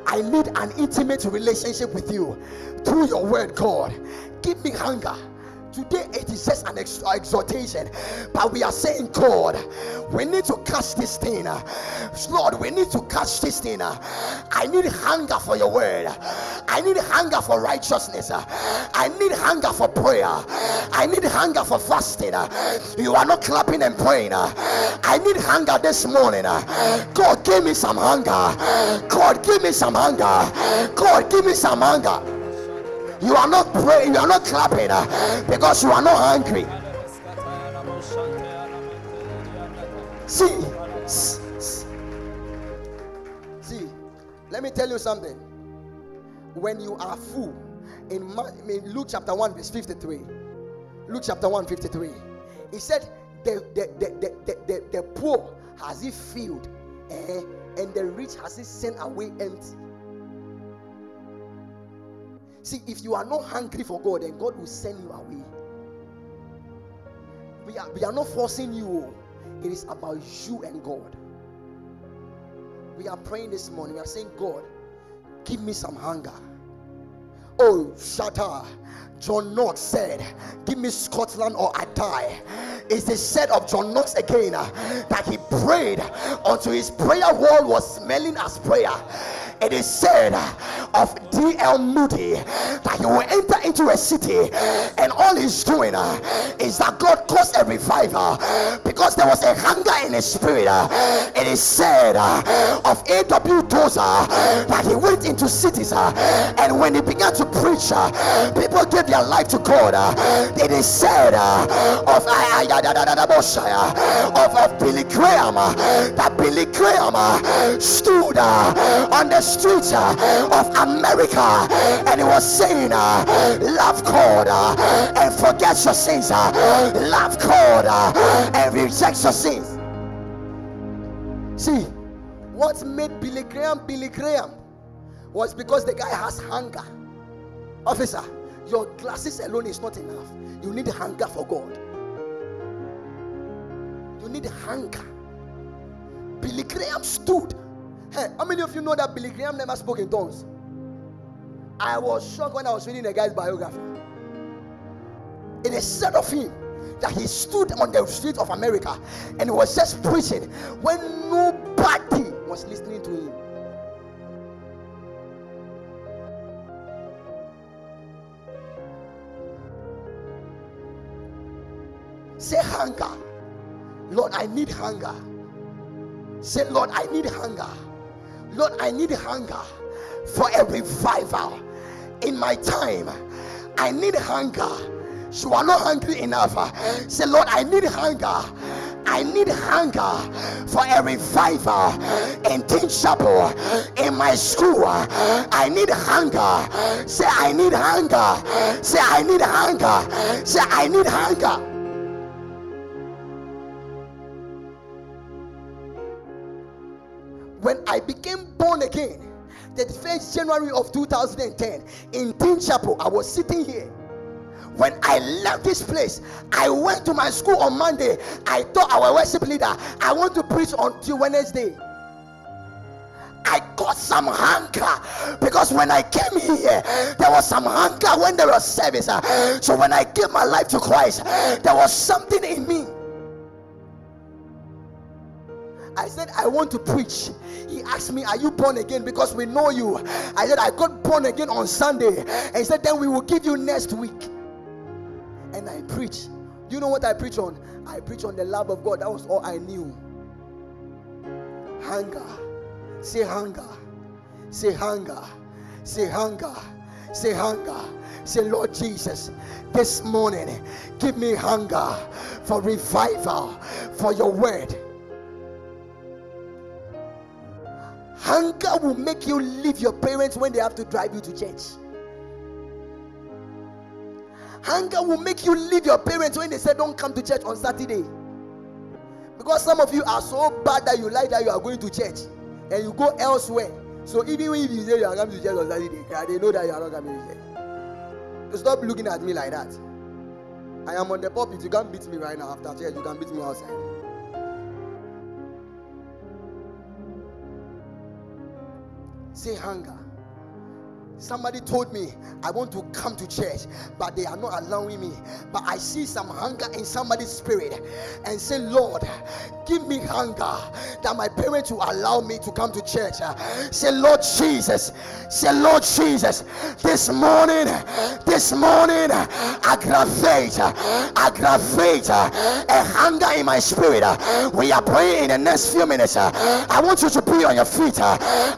Speaker 4: I need an intimate relationship with you through your word, God. Give me hunger. Today it is just an ex- exhortation, but we are saying, God, we need to catch this thing. Lord, we need to catch this thing. I need hunger for your word. I need hunger for righteousness. I need hunger for prayer. I need hunger for fasting. You are not clapping and praying. I need hunger this morning. God, give me some hunger. God, give me some hunger. God, give me some hunger. You are not praying, you are not clapping uh, because you are not hungry. See, see, let me tell you something. When you are full, in, in Luke chapter 1, verse 53, Luke chapter 1, 53, he said, The, the, the, the, the, the, the poor has he filled, eh, and the rich has he sent away empty. See, if you are not hungry for God, then God will send you away. We are, we are not forcing you, oh. it is about you and God. We are praying this morning, we are saying, God, give me some hunger. Oh, Shatta. John Knox said, Give me Scotland or I die. It's the said of John Knox again uh, that he prayed until his prayer wall was smelling as prayer. It is said of D.L. Moody that he will enter into a city and all he's doing is that God caused a revival because there was a hunger in his spirit. It is said of A.W. Tozer that he went into cities and when he began to preach, people gave their life to God. It is said of, of, of Billy Graham that Billy Graham stood on the streets of America and he was saying, uh, Love God uh, and forget your sins. Uh, love God and reject your sins. See, what made Billy Graham Billy Graham was because the guy has hunger. Officer, your glasses alone is not enough. You need hunger for God. You need hunger. Billy Graham stood. Hey, how many of you know that Billy Graham never spoke in tongues? I was shocked when I was reading the guy's biography. It is said of him that he stood on the street of America and was just preaching when nobody was listening to him. Say hunger. Lord, I need hunger. Say, Lord, I need hunger. Lord, I need hunger for a revival in my time. I need hunger. You are not hungry enough. Say, Lord, I need hunger. I need hunger for a revival in Teen Chapel in my school. I need hunger. Say, I need hunger. Say, I need hunger. Say, I need hunger. Again, the 1st January of 2010 in Teen Chapel, I was sitting here. When I left this place, I went to my school on Monday. I thought our worship leader, I want to preach until Wednesday. I got some hunger because when I came here, there was some hunger when there was service. So when I gave my life to Christ, there was something in me.
Speaker 1: I said, I want to preach. He asked me, Are you born again? Because we know you. I said, I got born again on Sunday. And he said, Then we will give you next week. And I preach. Do you know what I preach on? I preach on the love of God. That was all I knew. Hunger. Say hunger. Say hunger. Say hunger. Say hunger. Say, Lord Jesus, this morning, give me hunger for revival, for your word. Hunger will make you leave your parents when they have to drive you to church. Hunger will make you leave your parents when they say don't come to church on Saturday. Because some of you are so bad that you lie that you are going to church and you go elsewhere. So even if you say you are coming to church on Saturday, they know that you are not coming to church. Stop looking at me like that. I am on the pulpit. You can't beat me right now after church. You can beat me outside. Say hunger. Somebody told me I want to come to church, but they are not allowing me. But I see some hunger in somebody's spirit and say, Lord, give me hunger that my parents will allow me to come to church. Say, Lord Jesus, say, Lord Jesus, this morning, this morning, aggravate, aggravate a hunger in my spirit. We are praying in the next few minutes. I want you to be on your feet.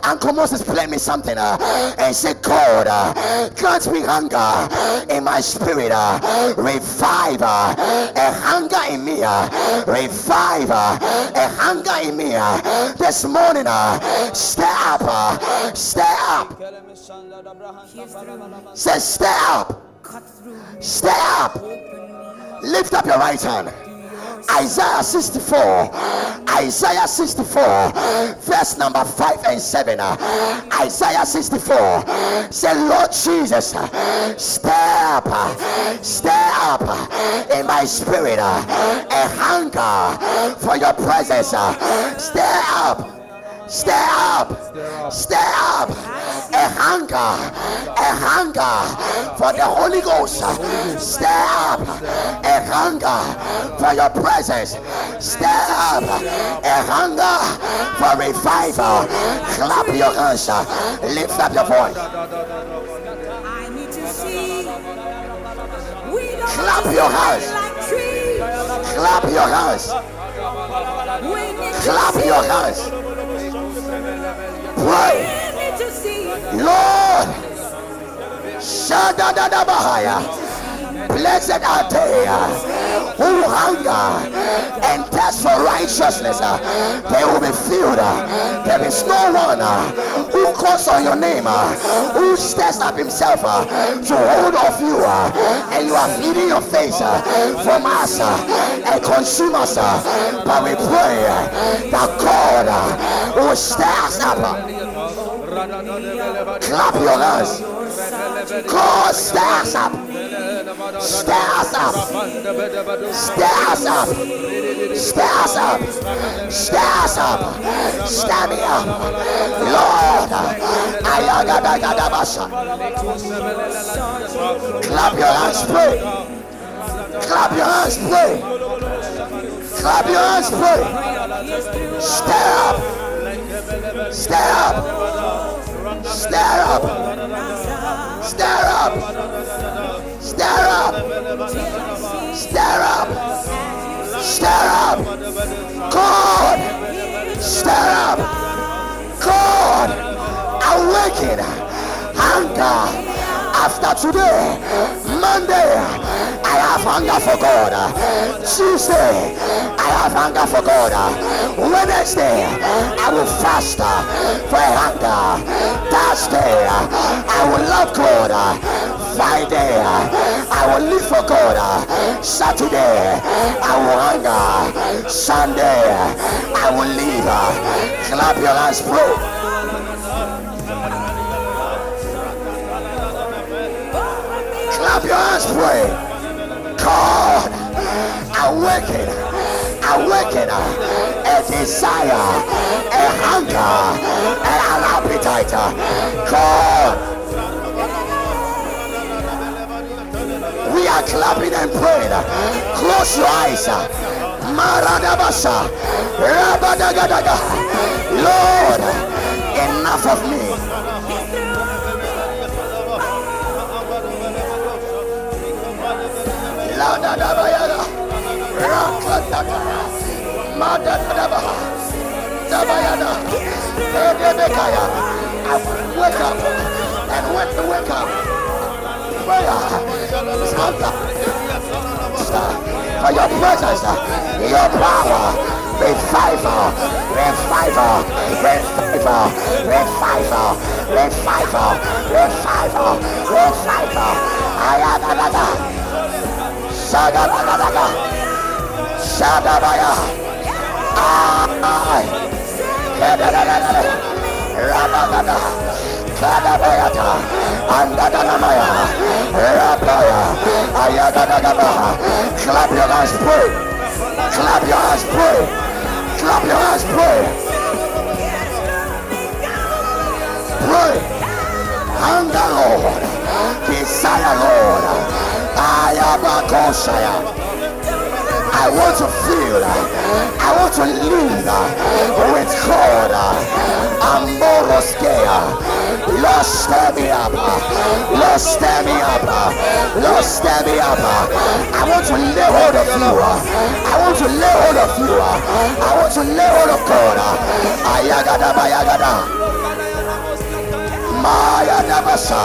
Speaker 1: Uncle Moses, play me something and say, Uh, grant me hunger in my spirit, revive a hunger in me, revive a hunger in me. This morning, stay up, stay up, say, stay up, stay up, lift up your right hand. Isaiah 64, Isaiah 64, verse number 5 and 7. Isaiah 64 say, Lord Jesus, step, step in my spirit, a hunger for your presence. Step up. Stay up. Stay up. A hunger. A hunger for the Holy Ghost. Stay up. A hunger for your presence. Stay up. A hunger for revival. Clap your hands. Lift up your voice.
Speaker 5: I need to see. We don't
Speaker 1: Clap your hands. Clap your hands.
Speaker 5: We need to
Speaker 1: Clap your hands. Pray. Lord, Shadadadabahaya. Blessed are they uh, who hunger and thirst for righteousness. uh, They will be filled. uh. There is no one uh, who calls on your name, uh, who stirs up himself uh, to hold of you, and you are feeding your face from us and consume us. But we pray that God will stir us up. Clap your hands. God stir us up. Stir us up. Stir us up. Stir us up. Stir us up. Stir me up. Lord. Ayagadagadamasha. Clap your hands, pray. Clap your hands, pray. Clap your hands, pray. Stir up. Stir up. Stir up. Stir up. Stir up. Stir up. Stir up. God. Stir up. God. Awaken. Hunger. After today, Monday, I have hunger for God. Tuesday, I have hunger for God. Wednesday, I will fast for hunger. Thursday, I will love God. Friday, I will live for God. Saturday, I will hunger. Sunday, I will live. Clap your hands, bro. Clap your hands, pray. God, awaken, awaken a desire, a hunger, an appetite. God, we are clapping and praying. Close your eyes.
Speaker 4: Maradabasa. Rabadagadaga. Lord, enough of me. Madadadabaha. Dabayada. Wake up. And when you wake up, prayer. Santa. For your presence, uh, your power, revival, revival, revival, revival, revival, revival, revival. Ayadadada. Shadabadadaga. Shadabaya. Ay. Kedadadada. Rabadada. Clap your hands, pray. Clap your hands, pray. Clap your hands, pray. Pray. Hunger, Lord. Ayabakosaya. I want to feel, I want to live with God. Amoroskea. Lord, stir me up. Lord, stir me up. Lord, stir me up. I want to lay hold of you. I want to lay hold of you. I want to lay hold of God. Ayagada bayagada. Maya dabasa.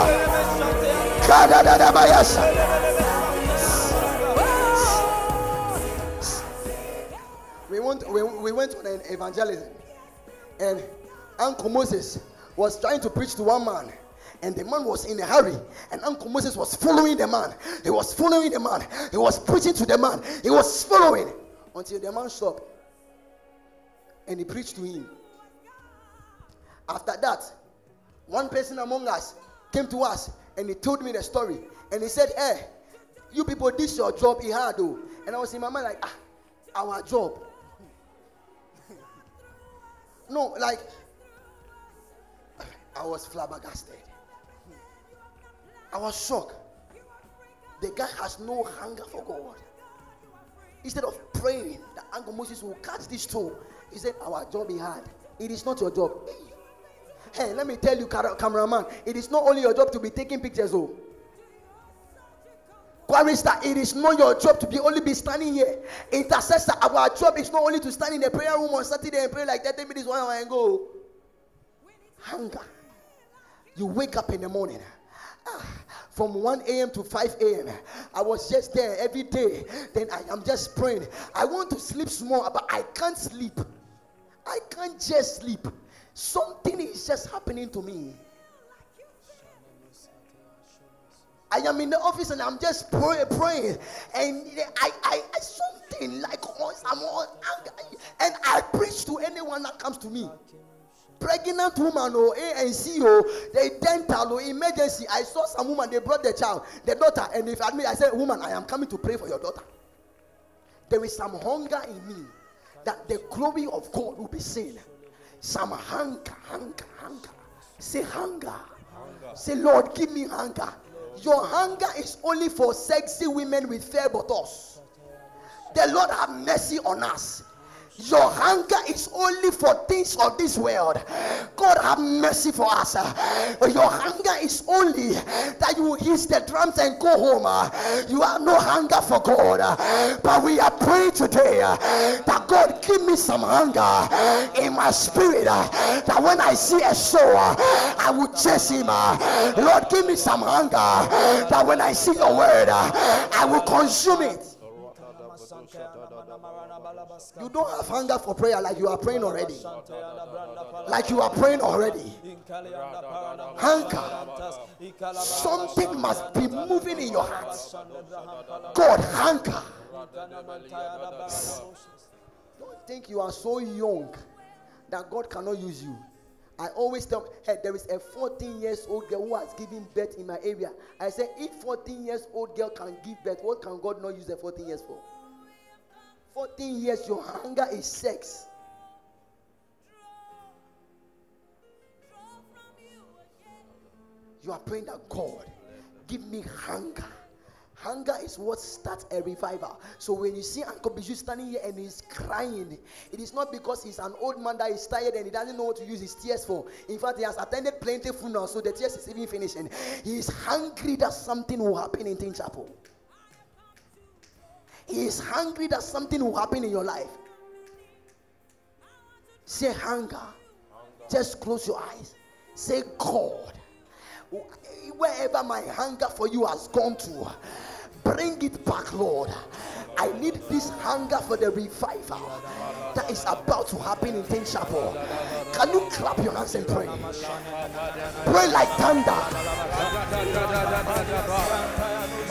Speaker 4: Kada da da bayasa. Went we, we went on an evangelism. And uncle moses was trying to preach to one man. And the man was in a hurry. And uncle moses was following the man. He was following the man. He was preaching to the man. He was following until the man stopped. And he preached to him. After that one person among us came to us and he told me the story. And he said hey you people this your job. He had though and i was in my mind like ah our job no, like I was flabbergasted. I was shocked. The guy has no hunger for God. Instead of praying that Uncle Moses will catch this too, he said, Our job he had. It is not your job. Hey, let me tell you, cameraman, it is not only your job to be taking pictures, oh. Chorister, it is not your job to be only be standing here. Intercessor, our job is not only to stand in the prayer room on Saturday and pray like 30 minutes, one hour and go. Hunger. You wake up in the morning. ah, From 1 a.m. to 5 a.m. I was just there every day. Then I am just praying. I want to sleep small, but I can't sleep. I can't just sleep. Something is just happening to me. I am in the office and I'm just pray, praying, and I, I, I something like I'm on anger, and I preach to anyone that comes to me. Pregnant woman or A and C oh, or the dental or emergency. I saw some woman they brought the child, the daughter, and if I admit, I said, "Woman, I am coming to pray for your daughter." There is some hunger in me that the glory of God will be seen. Some hunger, hunger, hunger. Say hunger. Say, Lord, give me hunger. Your hunger is only for sexy women with fair buttocks. The Lord have mercy on us. Your hunger is only for things of this world. God have mercy for us. Your hunger is only that you hit the drums and go home. You have no hunger for God. But we are praying today that God give me some hunger in my spirit. That when I see a soul, I will chase him. Lord, give me some hunger. That when I see your word, I will consume it. You don't have hunger for prayer like you are praying already. Like you are praying already. Hunger. Something must be moving in your heart. God, hunger. Don't think you are so young that God cannot use you. I always tell, hey, there is a 14 years old girl who has given birth in my area. I say, if 14 years old girl can give birth, what can God not use a 14 years for? 14 years, your hunger is sex. You are praying that God, give me hunger,
Speaker 1: Hunger is what starts a revival. So when you see Uncle Bijou standing here and he's crying, it is not because he's an old man that is tired and he doesn't know what to use his tears for. In fact, he has attended plenty funerals, so the tears is even finishing. He is hungry that something will happen in Teen Chapel. He is hungry that something will happen in your life. Say hunger. Just close your eyes. Say God. Wherever my hunger for you has gone to, bring it back, Lord. I need this hunger for the revival that is about to happen in Teen Chapel. Can you clap your hands and pray? Pray like thunder.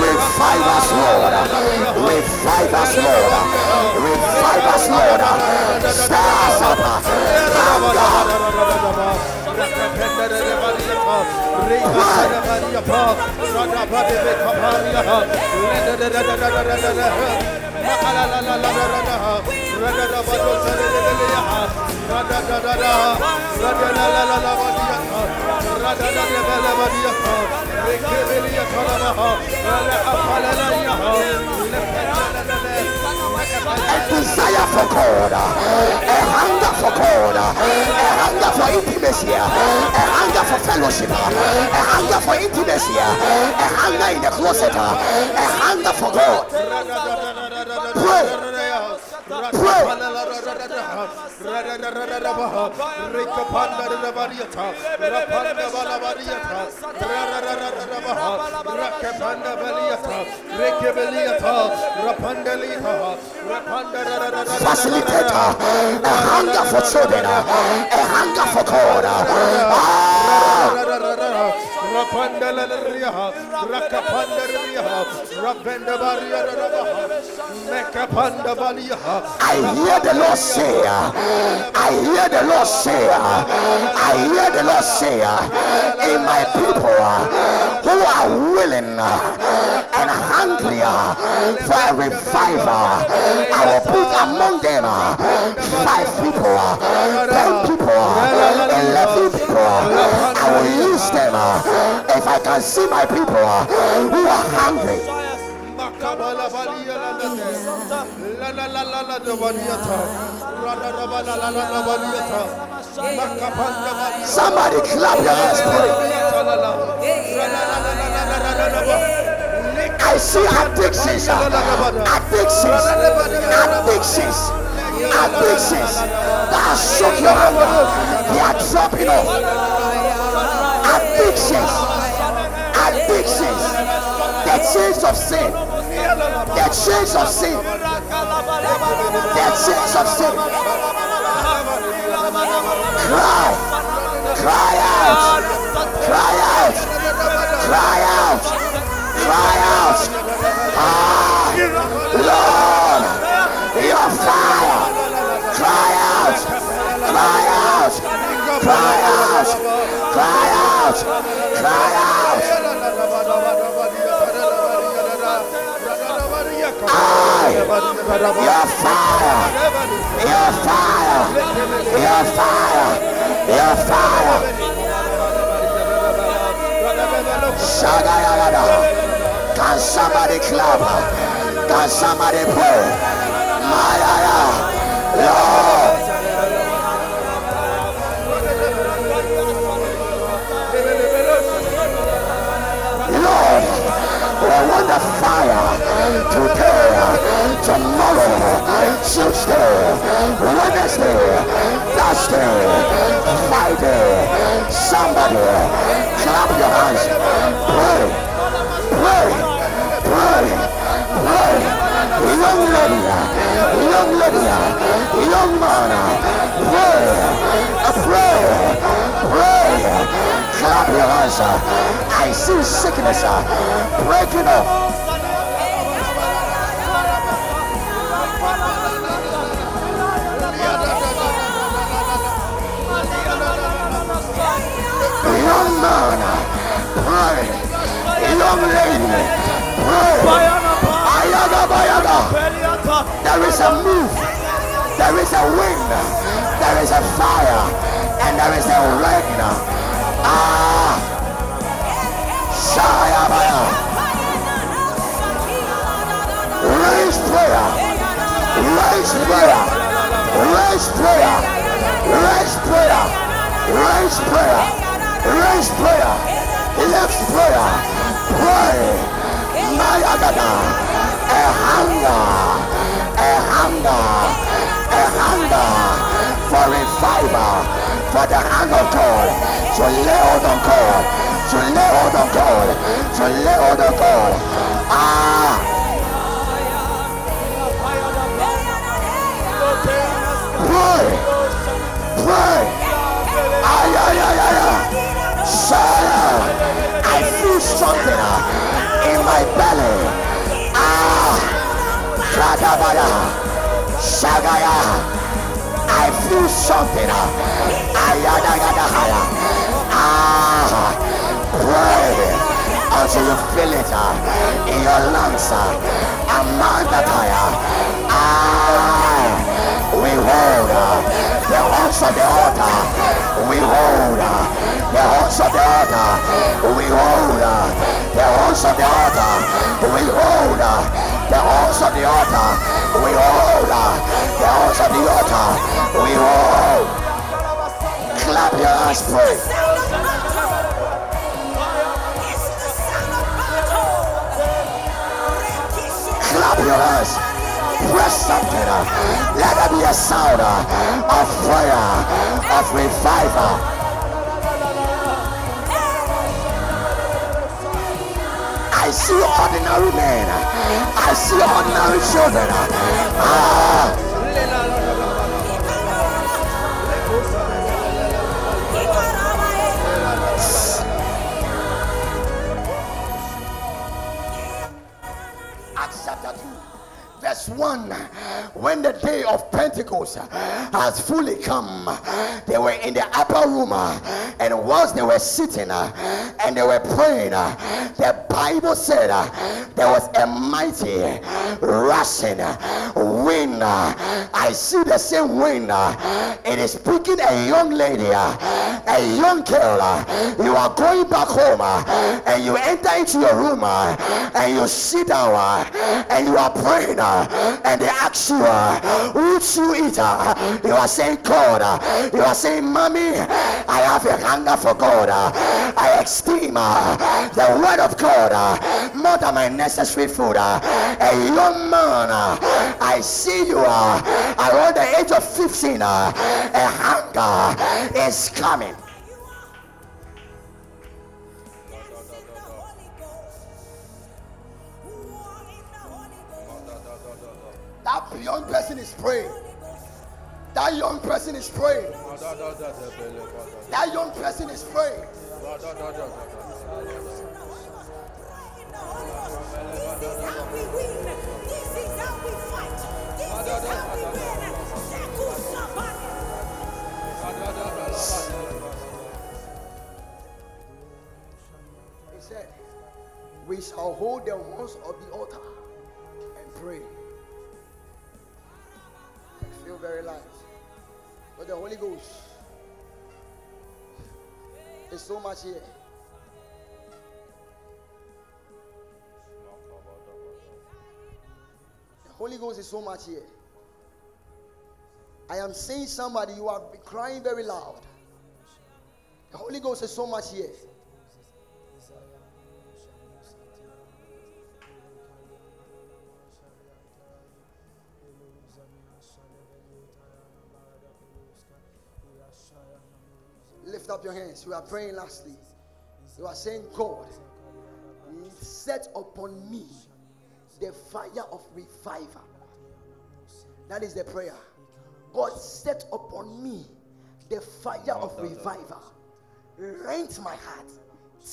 Speaker 1: Revive us, Lord. Revive us, Lord. Revive us, Lord. Stir us up. Hunger. A desire for God, a hunger for God, a hunger for intimacy, a hunger for fellowship, a hunger for intimacy, a hunger in the closet, a hunger for God. Facilitator, a hunger for children, a hunger for God. Ah, I hear the Lord say, I hear the Lord say, I hear the Lord say, in my people who are willing and hungry for a revival, I will put among them five people, ten people, eleven. I will use them uh, if I can see my people uh, who are hungry. Somebody clap your hands. I see addictions, uh, addictions, addictions, addictions that shook your hand. They are dropping off. Addictions, addictions, the chains of sin, the chains of sin, the chains of sin. Cry, cry out, cry out, cry out, cry out. Ah, cry out. I, your fire, your fire, your fire, your fire. Shagayada. Can somebody clap? Can somebody pray? Lord. Lord, today, tomorrow, Tuesday, Wednesday, Thursday, Friday. Somebody clap your hands. Pray, pray, pray, pray. Young lady, young lady, young man, pray, pray, pray. Clap your hands. I see sickness breaking off. Pray. Young lady, pray. Ayaga bayaga. There is a move. There is a wind. There is a fire. And there is a rain. Ah. Shayabaya. Raise prayer. Raise prayer. Raise prayer. Raise prayer. Raise prayer. Raise prayer. Lift prayer. Let's pray. Mayagada. A hunger. A hunger. A hunger for revival. For the hand of God. To lay hold on God. To lay hold on God. To lay hold on God. Ah. Pray. Pray. Ay, ay, ay, ay, ay. I feel something in my belly. Ah. Kadabaya. Shagaya. I feel something. Ayadagadahaya. Ah. Pray until you feel it uh, in your lungs. uh, Amandataya. Ah. We hold uh, the horns of the altar. We hold uh, the horns of the altar. We hold uh, the horns of the altar. We hold the horns of the altar. We hold the horns of the altar. We hold. Clap your hands, pray. Clap your hands. Press something. Let there be a sound of fire, of revival. I see ordinary men. I see ordinary children. Ah, 1. When the day of Pentecost has fully come, they were in the upper room, and whilst they were sitting and they were praying, the Bible said there was a mighty rushing wind. I see the same wind. It is picking a young lady, a young girl. You are going back home and you enter into your room and you sit down and you are praying and they ask you, Would you eat? You are saying, God, you are saying, Mommy, I have a hunger for God. I esteem uh, the word of God uh, more than my necessary food. Uh, a young man, I see you are around the age of 15. A hunger is coming. That young person is praying. That young person is praying. That young person is praying. He said, We shall hold the horns of the altar and pray. Very. But the Holy Ghost is so much here. The Holy Ghost is so much here. I am seeing somebody, you are crying very loud. The Holy Ghost is so much here. Lift up your hands. You are praying lastly. You are saying, God, set upon me the fire of revival. That is the prayer. God, set upon me the fire of revival. Rent my heart,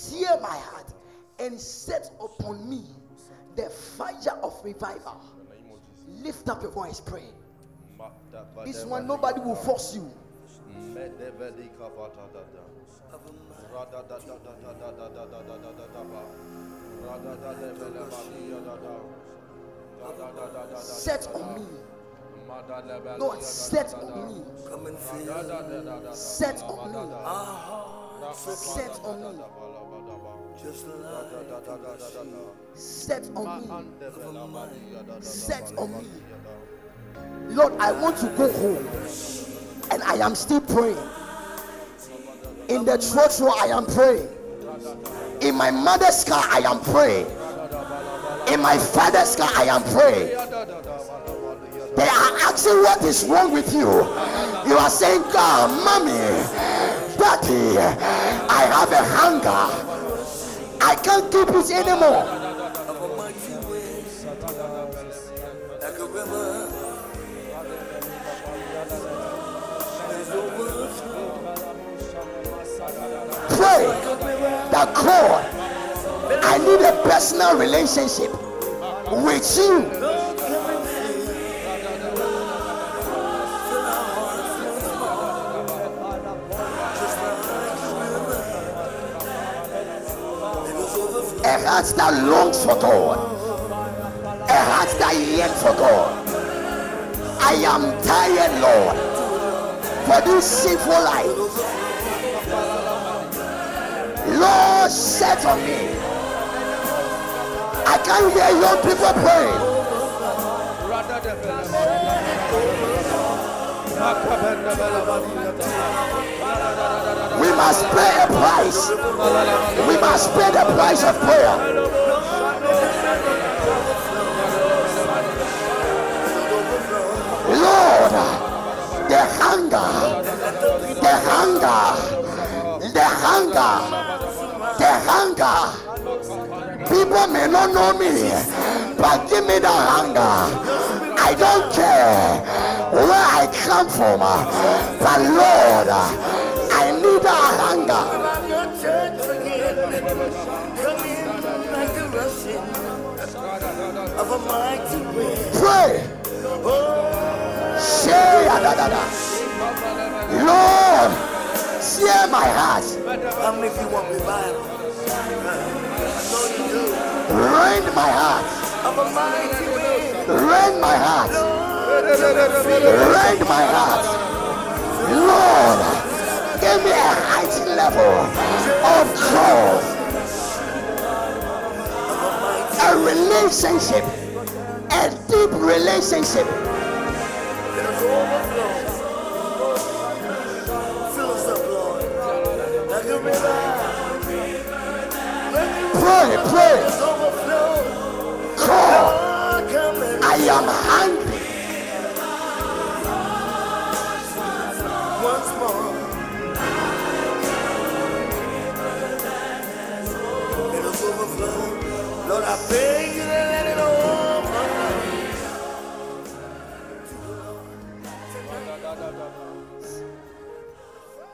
Speaker 1: tear my heart, and set upon me the fire of revival. Lift up your voice, pray. This one, nobody will force you.
Speaker 4: Set on me. Lord, set on me.
Speaker 3: Come and feel.
Speaker 4: Set on me. Set on me.
Speaker 3: Just
Speaker 4: set on me. Set on me. Lord, I want to go home. And I am still praying. In the church room, I am praying. In my mother's car, I am praying. In my father's car, I am praying. They are asking what is wrong with you. You are saying, God, mommy, daddy, I have a hunger. I can't keep it anymore. Pray that God, I need a personal relationship with you.
Speaker 3: A
Speaker 4: heart that longs for God, a heart that yearns for God. I am tired, Lord, for this sinful life. Lord set on me. I can hear young people praying. We must pay a price. We must pay the price of prayer. Lord, the hunger, the hunger, the hunger hunger. People may not know me, but give me the hunger. I don't care where I come from, but Lord, I need hunger.
Speaker 3: A wind.
Speaker 4: Pray. Say, da, da, da. Lord, share my heart,
Speaker 3: how many you want revival?
Speaker 4: Rend my heart, rend my heart, rend my heart. Lord, give me a heightened level of joy, a relationship, a deep relationship. Pray, pray,
Speaker 3: Let us overflow.
Speaker 4: call. I am hungry.
Speaker 3: once more. Let us overflow. Lord, I beg you to let it overflow.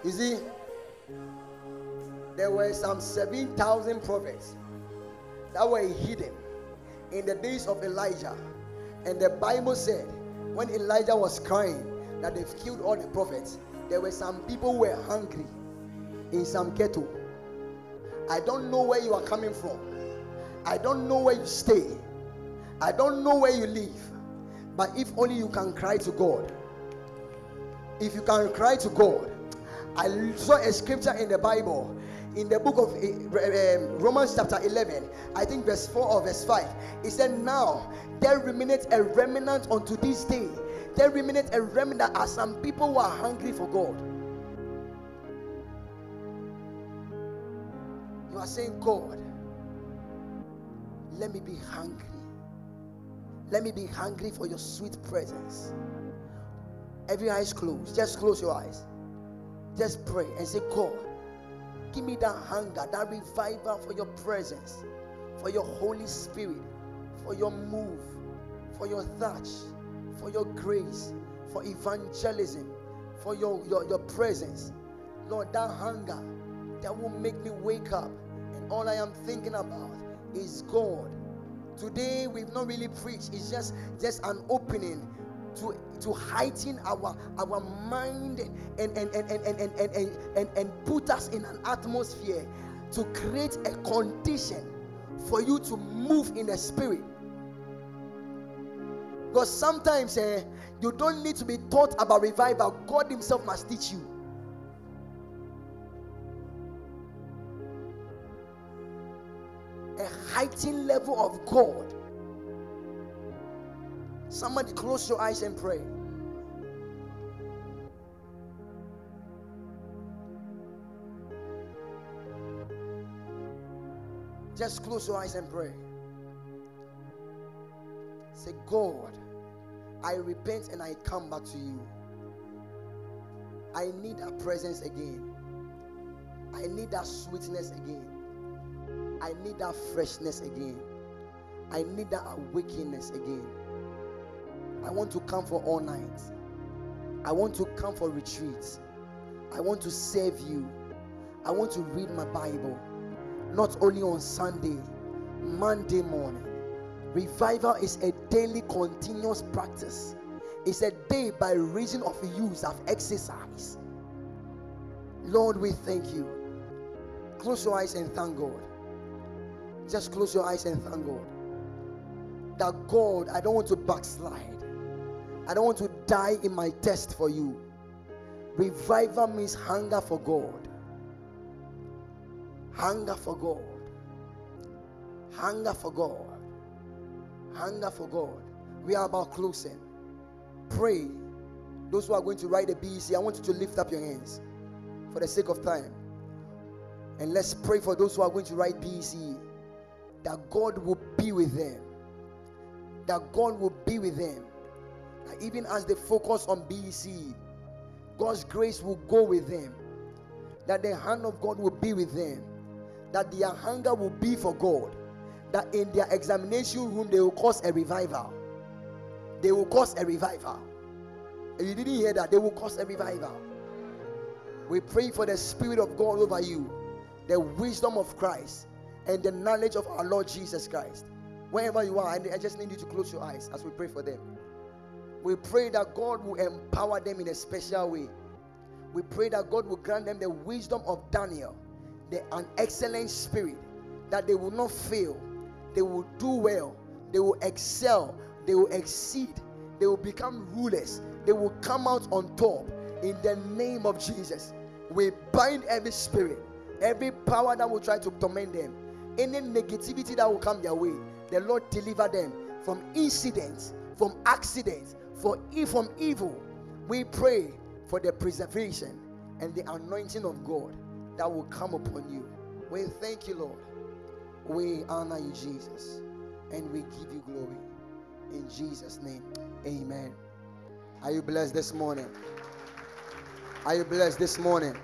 Speaker 4: You see, there were some 7,000 prophets that were hidden in the days of Elijah. And the Bible said, when Elijah was crying that they've killed all the prophets, there were some people who were hungry in some ghetto. I don't know where you are coming from. I don't know where you stay. I don't know where you live. But if only you can cry to God. If you can cry to God, I saw a scripture in the Bible, in the book of eh, um, Romans chapter 11, I think verse 4 or verse 5. It said, Now there remaineth a remnant unto this day. There remaineth a remnant are some people who are hungry for God. You are saying, God, let me be hungry. Let me be hungry for your sweet presence. Every eyes closed. Just close your eyes. Just pray and say, God, give me that hunger, that revival for your presence, for your Holy Spirit, for your move, for your touch, for your grace, for evangelism, for your, your, your presence. Lord, that hunger that will make me wake up. And all I am thinking about is God. Today we've not really preached, it's just just an opening to to heighten our our mind and and and and and and and, and, and, put us in an atmosphere to create a condition for you to move in the spirit. Because sometimes eh, you don't need to be taught about revival. God himself must teach you. A heightened level of god somebody close your eyes and pray Just close your eyes and pray. Say, God, I repent and I come back to you. I need that presence again. I need that sweetness again. I need that freshness again. I need that awakeness again. I want to come for all night. I want to come for retreats. I want to serve you. I want to read my Bible not only on Sunday, Monday morning. Revival is a daily continuous practice. It's a day by reason of use of exercise. Lord, we thank you. Close your eyes and thank God. Just close your eyes and thank God. That God, I don't want to backslide. I don't want to die in my test for you. Revival means hunger for God. Hunger for God. Hunger for God. Hunger for God. We are about closing. Pray. Those who are going to write the BEC, I want you to lift up your hands for the sake of time. And let's pray for those who are going to write BEC that God will be with them. That God will be with them. Even as they focus on BEC, God's grace will go with them. That the hand of God will be with them that their hunger will be for God, that in their examination room they will cause a revival. They will cause a revival. If you didn't hear that, they will cause a revival. We pray for the Spirit of God over you, the wisdom of Christ, and the knowledge of our Lord Jesus Christ. Wherever you are, I just need you to close your eyes as we pray for them. We pray that God will empower them in a special way. We pray that God will grant them the wisdom of Daniel the, an excellent spirit that they will not fail, they will do well, they will excel, they will exceed, they will become rulers, they will come out on top in the name of Jesus. We bind every spirit, every power that will try to torment them, any negativity that will come their way. The Lord deliver them from incidents, from accidents, for from evil. We pray for the preservation and the anointing of God that will come upon you. We thank you, Lord. We honor you, Jesus, and we give you glory. In Jesus' name, amen. Are you blessed this morning? Are you blessed this morning?